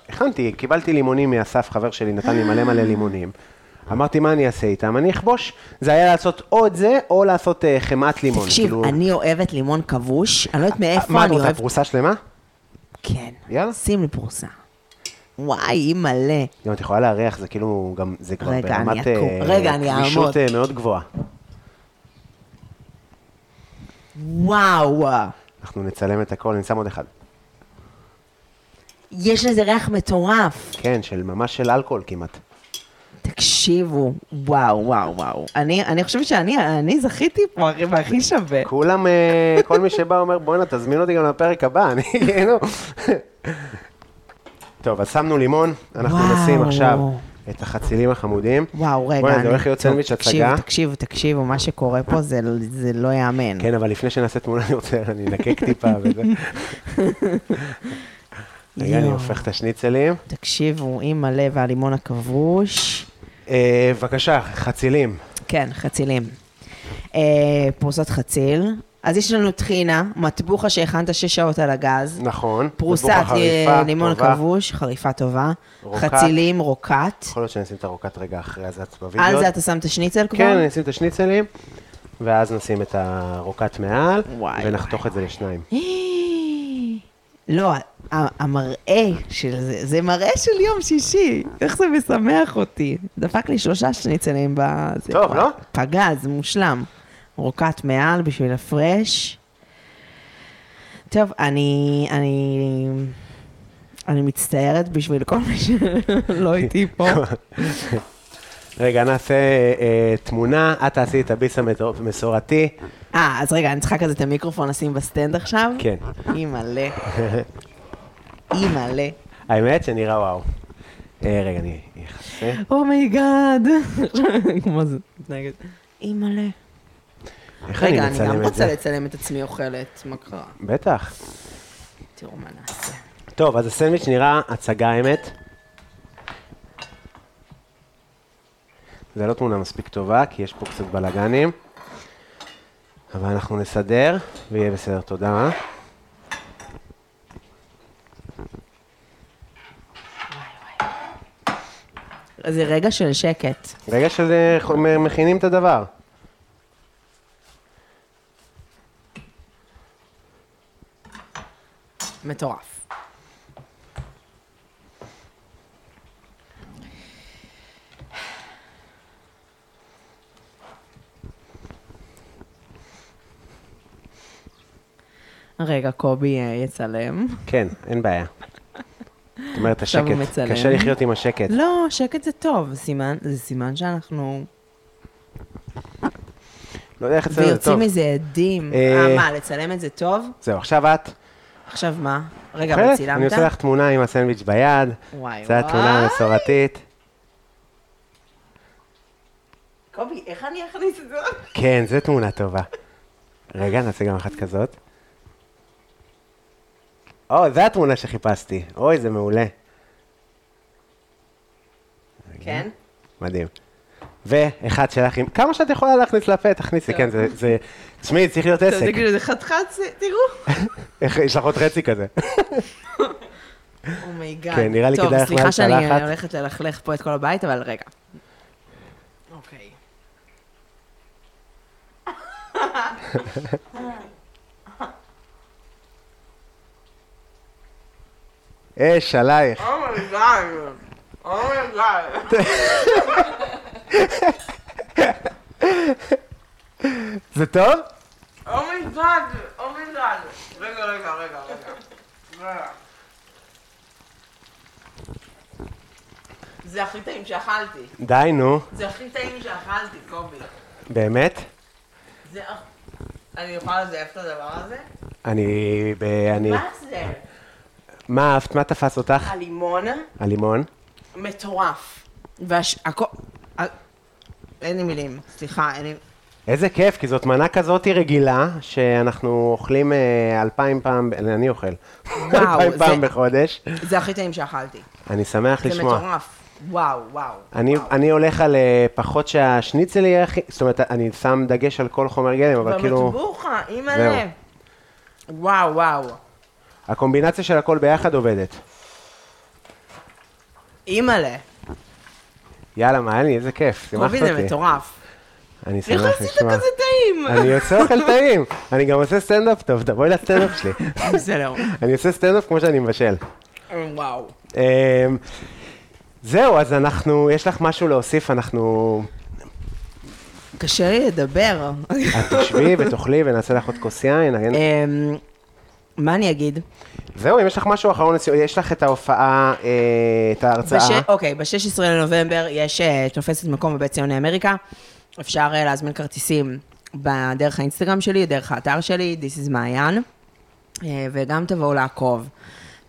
הכנתי, קיבלתי לימונים מאסף, חבר שלי, נתן לי מלא מלא לימונים. אמרתי, מה אני אעשה איתם? אני אכבוש. זה היה לעשות או את זה, או לעשות אה, חמאת לימון. תקשיב, כאילו- אני אוהבת לימון כבוש, אני לא יודעת מאיפה מה את אני רוצה, אוהבת... פרוסה שלמה? כן. יאללה. שים לי פרוסה. וואי, מלא. גם את יכולה לארח, זה כאילו גם, זה כבר רגע, ברמת גמישות אעמוד. אה, מאוד גבוהה. וואו. אנחנו נצלם את הכל, אני שם עוד אחד. יש לזה ריח מטורף. כן, של ממש של אלכוהול כמעט. תקשיבו, וואו, וואו, וואו. אני, אני חושבת שאני אני זכיתי פה, אחי, והכי שווה. כולם, אה, כל מי שבא אומר, בואנה, תזמין אותי גם לפרק הבא, אני (laughs) כאילו... טוב, אז שמנו לימון, אנחנו וואו. נשים עכשיו את החצילים החמודים. וואו, רגע. בוא'נה, זה הולך להיות סנדוויץ' הצגה. תקשיבו, תקשיבו, מה שקורה פה זה, זה לא ייאמן. כן, אבל לפני שנעשה תמונה, אני רוצה, אני אנגב טיפה וזה. (laughs) רגע, אני. הופך את השניצלים. תקשיבו, עם מלא והלימון הכבוש. אה, בבקשה, חצילים. כן, חצילים. אה, פרוסות חציל. אז יש לנו טחינה, מטבוחה שהכנת שש שעות על הגז. נכון. פרוסת אה, לימון. כבוש, חריפה טובה. רוקט. חצילים, רוקט. יכול להיות שאני אשים את הרוקט רגע אחרי אז את בווידאו. על זה אתה שם את השניצל כבר? כן, אני אשים את השניצלים, ואז נשים את הרוקט מעל, וואי, ונחתוך את זה לשניים. (gasps) לא, המראה של זה, זה מראה של יום שישי. איך זה משמח אותי. דפק לי שלושה שניצלים בזה. טוב, וואי, לא? פגז, מושלם. רוקט מעל בשביל הפרש. טוב, אני... אני... אני מצטערת בשביל כל מי שלא איתי פה. רגע, נעשה אה, תמונה, את תעשי את הביס המסורתי. אה, אז רגע, אני צריכה כזה את המיקרופון לשים ב stand עכשיו? כן. אימא'לה. אימא'לה. האמת שנראה וואו. אה, רגע, אני אכסה. oh my god. (laughs) כמו זה מתנהגת. אימא'לה. איך אני רגע, אני מצלם גם את רוצה זה? לצלם את עצמי אוכלת, מה קרה? בטח. תראו מה נעשה. טוב, אז הסנדוויץ' נראה הצגה האמת. זה לא תמונה מספיק טובה, כי יש פה קצת בלאגנים. אבל אנחנו נסדר, ויהיה בסדר, תודה. זה רגע של שקט. רגע שזה, מכינים את הדבר. מטורף. רגע, קובי אה, יצלם. כן, אין בעיה. זאת אומרת, השקט. קשה לחיות עם השקט. לא, שקט זה טוב, סימן, זה סימן שאנחנו... לא יודע איך אצלנו זה ויוצאים טוב. מזה עדים. אה, אה, מה, לצלם את זה טוב? זהו, עכשיו את. עכשיו מה? רגע? אבל צילמת? אני עושה לך תמונה עם הסנדוויץ' ביד. וואי, זו התמונה וואי. המסורתית. קובי, איך אני אכניס את זה? כן, זו תמונה טובה. רגע, נעשה גם אחת כזאת. או, זו התמונה שחיפשתי. אוי, זה מעולה. כן? מדהים. ואחד שלך עם... כמה שאת יכולה להכניס לפה, תכניסי, כן, זה... זה... תשמעי, צריך להיות עסק. זה כאילו, זה חתיכת, זה- תראו. (laughs) איך- יש לך עוד חצי כזה. oh my god. כן, נראה לי כדאי לך טוב, סליחה שאני. הולכת ללכלך פה את כל הבית, אבל רגע. אוקיי. אש עלייך. אומייגאד. אומייגאד. (laughs) זה טוב? אומייגאד. אומייגאד. רגע, רגע, רגע, רגע. זה הכי טעים שאכלתי. די, נו. זה הכי טעים שאכלתי, קובי. באמת? אני יכולה לזייף את הדבר הזה? אני... ב... אני... מה זה? מה אהבת? מה תפס אותך? הלימון הלימון? מטורף. והכל... אין לי מילים, סליחה, אין לי... איזה כיף, כי זאת מנה כזאת רגילה, שאנחנו אוכלים אה, אלפיים פעם, אני אוכל. אלפיים זה- פעם בחודש. זה הכי טעים שאכלתי. אני שמח זה לשמוע. מטורף. וואו, וואו. אני, וואו. אני הולך על אה, פחות שהשניצל יהיה הכי, זאת אומרת, אני שם דגש על כל חומר גלם, אבל כאילו, במטבוחה, אימא'לה. וואו, וואו. הקומבינציה של הכל ביחד עובדת. אימא'לה. יאללה, מעלי, איזה כיף, קובי שימחת זה אותי. מטורף. אני איך שמח עשית לשמוע. כזה טעים? אני עושה אוכל (laughs) טעים, אני גם עושה סטנדאפ טוב, תבואי לסטנדאפ שלי. (laughs) בסדר. אני עושה סטנדאפ כמו שאני מבשל. וואו. אמ, זהו, אז אנחנו, יש לך משהו להוסיף, אנחנו... קשה לי לדבר. את תשבי (laughs) ותאכלי ונעשה לך עוד כוס יין. מה אני אגיד? זהו, אם יש לך משהו אחרון, יש לך את ההופעה, אה, את ההרצאה. בש... אוקיי, ב-16 לנובמבר יש אה, תופסת מקום בבית ציוני אמריקה. אפשר אה, להזמין כרטיסים בדרך האינסטגרם שלי, דרך האתר שלי, This is מעיין. וגם תבואו לעקוב,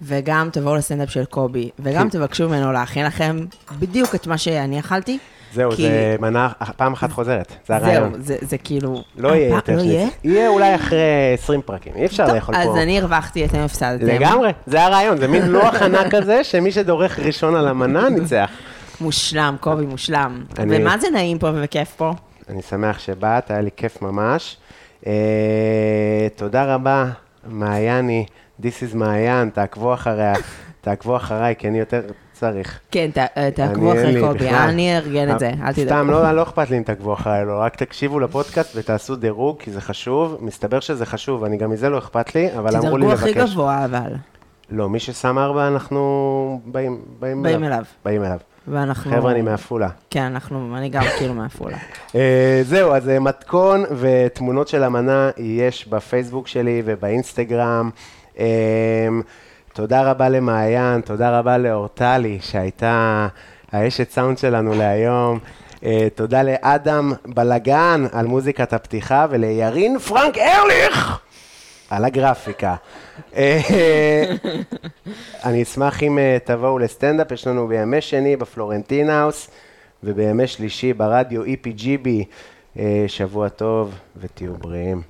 וגם תבואו לסטנדאפ של קובי, וגם כן. תבקשו ממנו להכין לכם בדיוק את מה שאני אכלתי. זהו, כי- זה מנה פעם אחת חוזרת, זה זהו, הרעיון. זה, זה כאילו... לא יהיה פעם- יותר לא יהיה? יהיה אולי אחרי 20 פרקים, אי אפשר טוב, לאכול אז פה. אני הרווחתי, אתם הפסדתם. לגמרי, זה הרעיון, זה מין לוח ענק כזה, שמי שדורך ראשון על המנה ניצח. מושלם, קובי, מושלם. אני- ומה זה נעים פה וכיף פה? אני שמח שבאת, היה לי כיף ממש. אה, תודה רבה, מעייני, This is מעיין, תעקבו אחריה, (laughs) תעקבו אחריי, כי אני יותר צריך. כן, ת- אה, תעקבו אחרי לי קובי, בכלל. אני אארגן את זה, אל תדאגו. סתם, לא, לא אכפת לי אם תעקבו אחריי, לא, רק תקשיבו לפודקאסט ותעשו דירוג, כי זה חשוב. מסתבר שזה חשוב, אני גם מזה לא אכפת לי, אבל אמרו לי תדרגו לבקש. הכי גבוה אבל, לא, מי ששם ארבע, אנחנו באים, באים, באים אליו. באים אליו. ואנחנו... חבר'ה, אני מעפולה. כן, אנחנו, אני גם כאילו מעפולה. (laughs) אה, זהו, אז אה, מתכון ותמונות של המנה יש בפייסבוק שלי ובאינסטגרם. תודה רבה למעיין, תודה רבה לאורטלי, שהייתה האשת סאונד שלנו להיום. אה, תודה לאדם בלגן על מוזיקת הפתיחה ולירין פרנק ארליך על הגרפיקה. אה, אני אשמח אם אה, תבואו לסטנדאפ, יש לנו בימי שני בפלורנטינהאוס ובימי שלישי ברדיו EPGB. שבוע טוב ותהיו בריאים.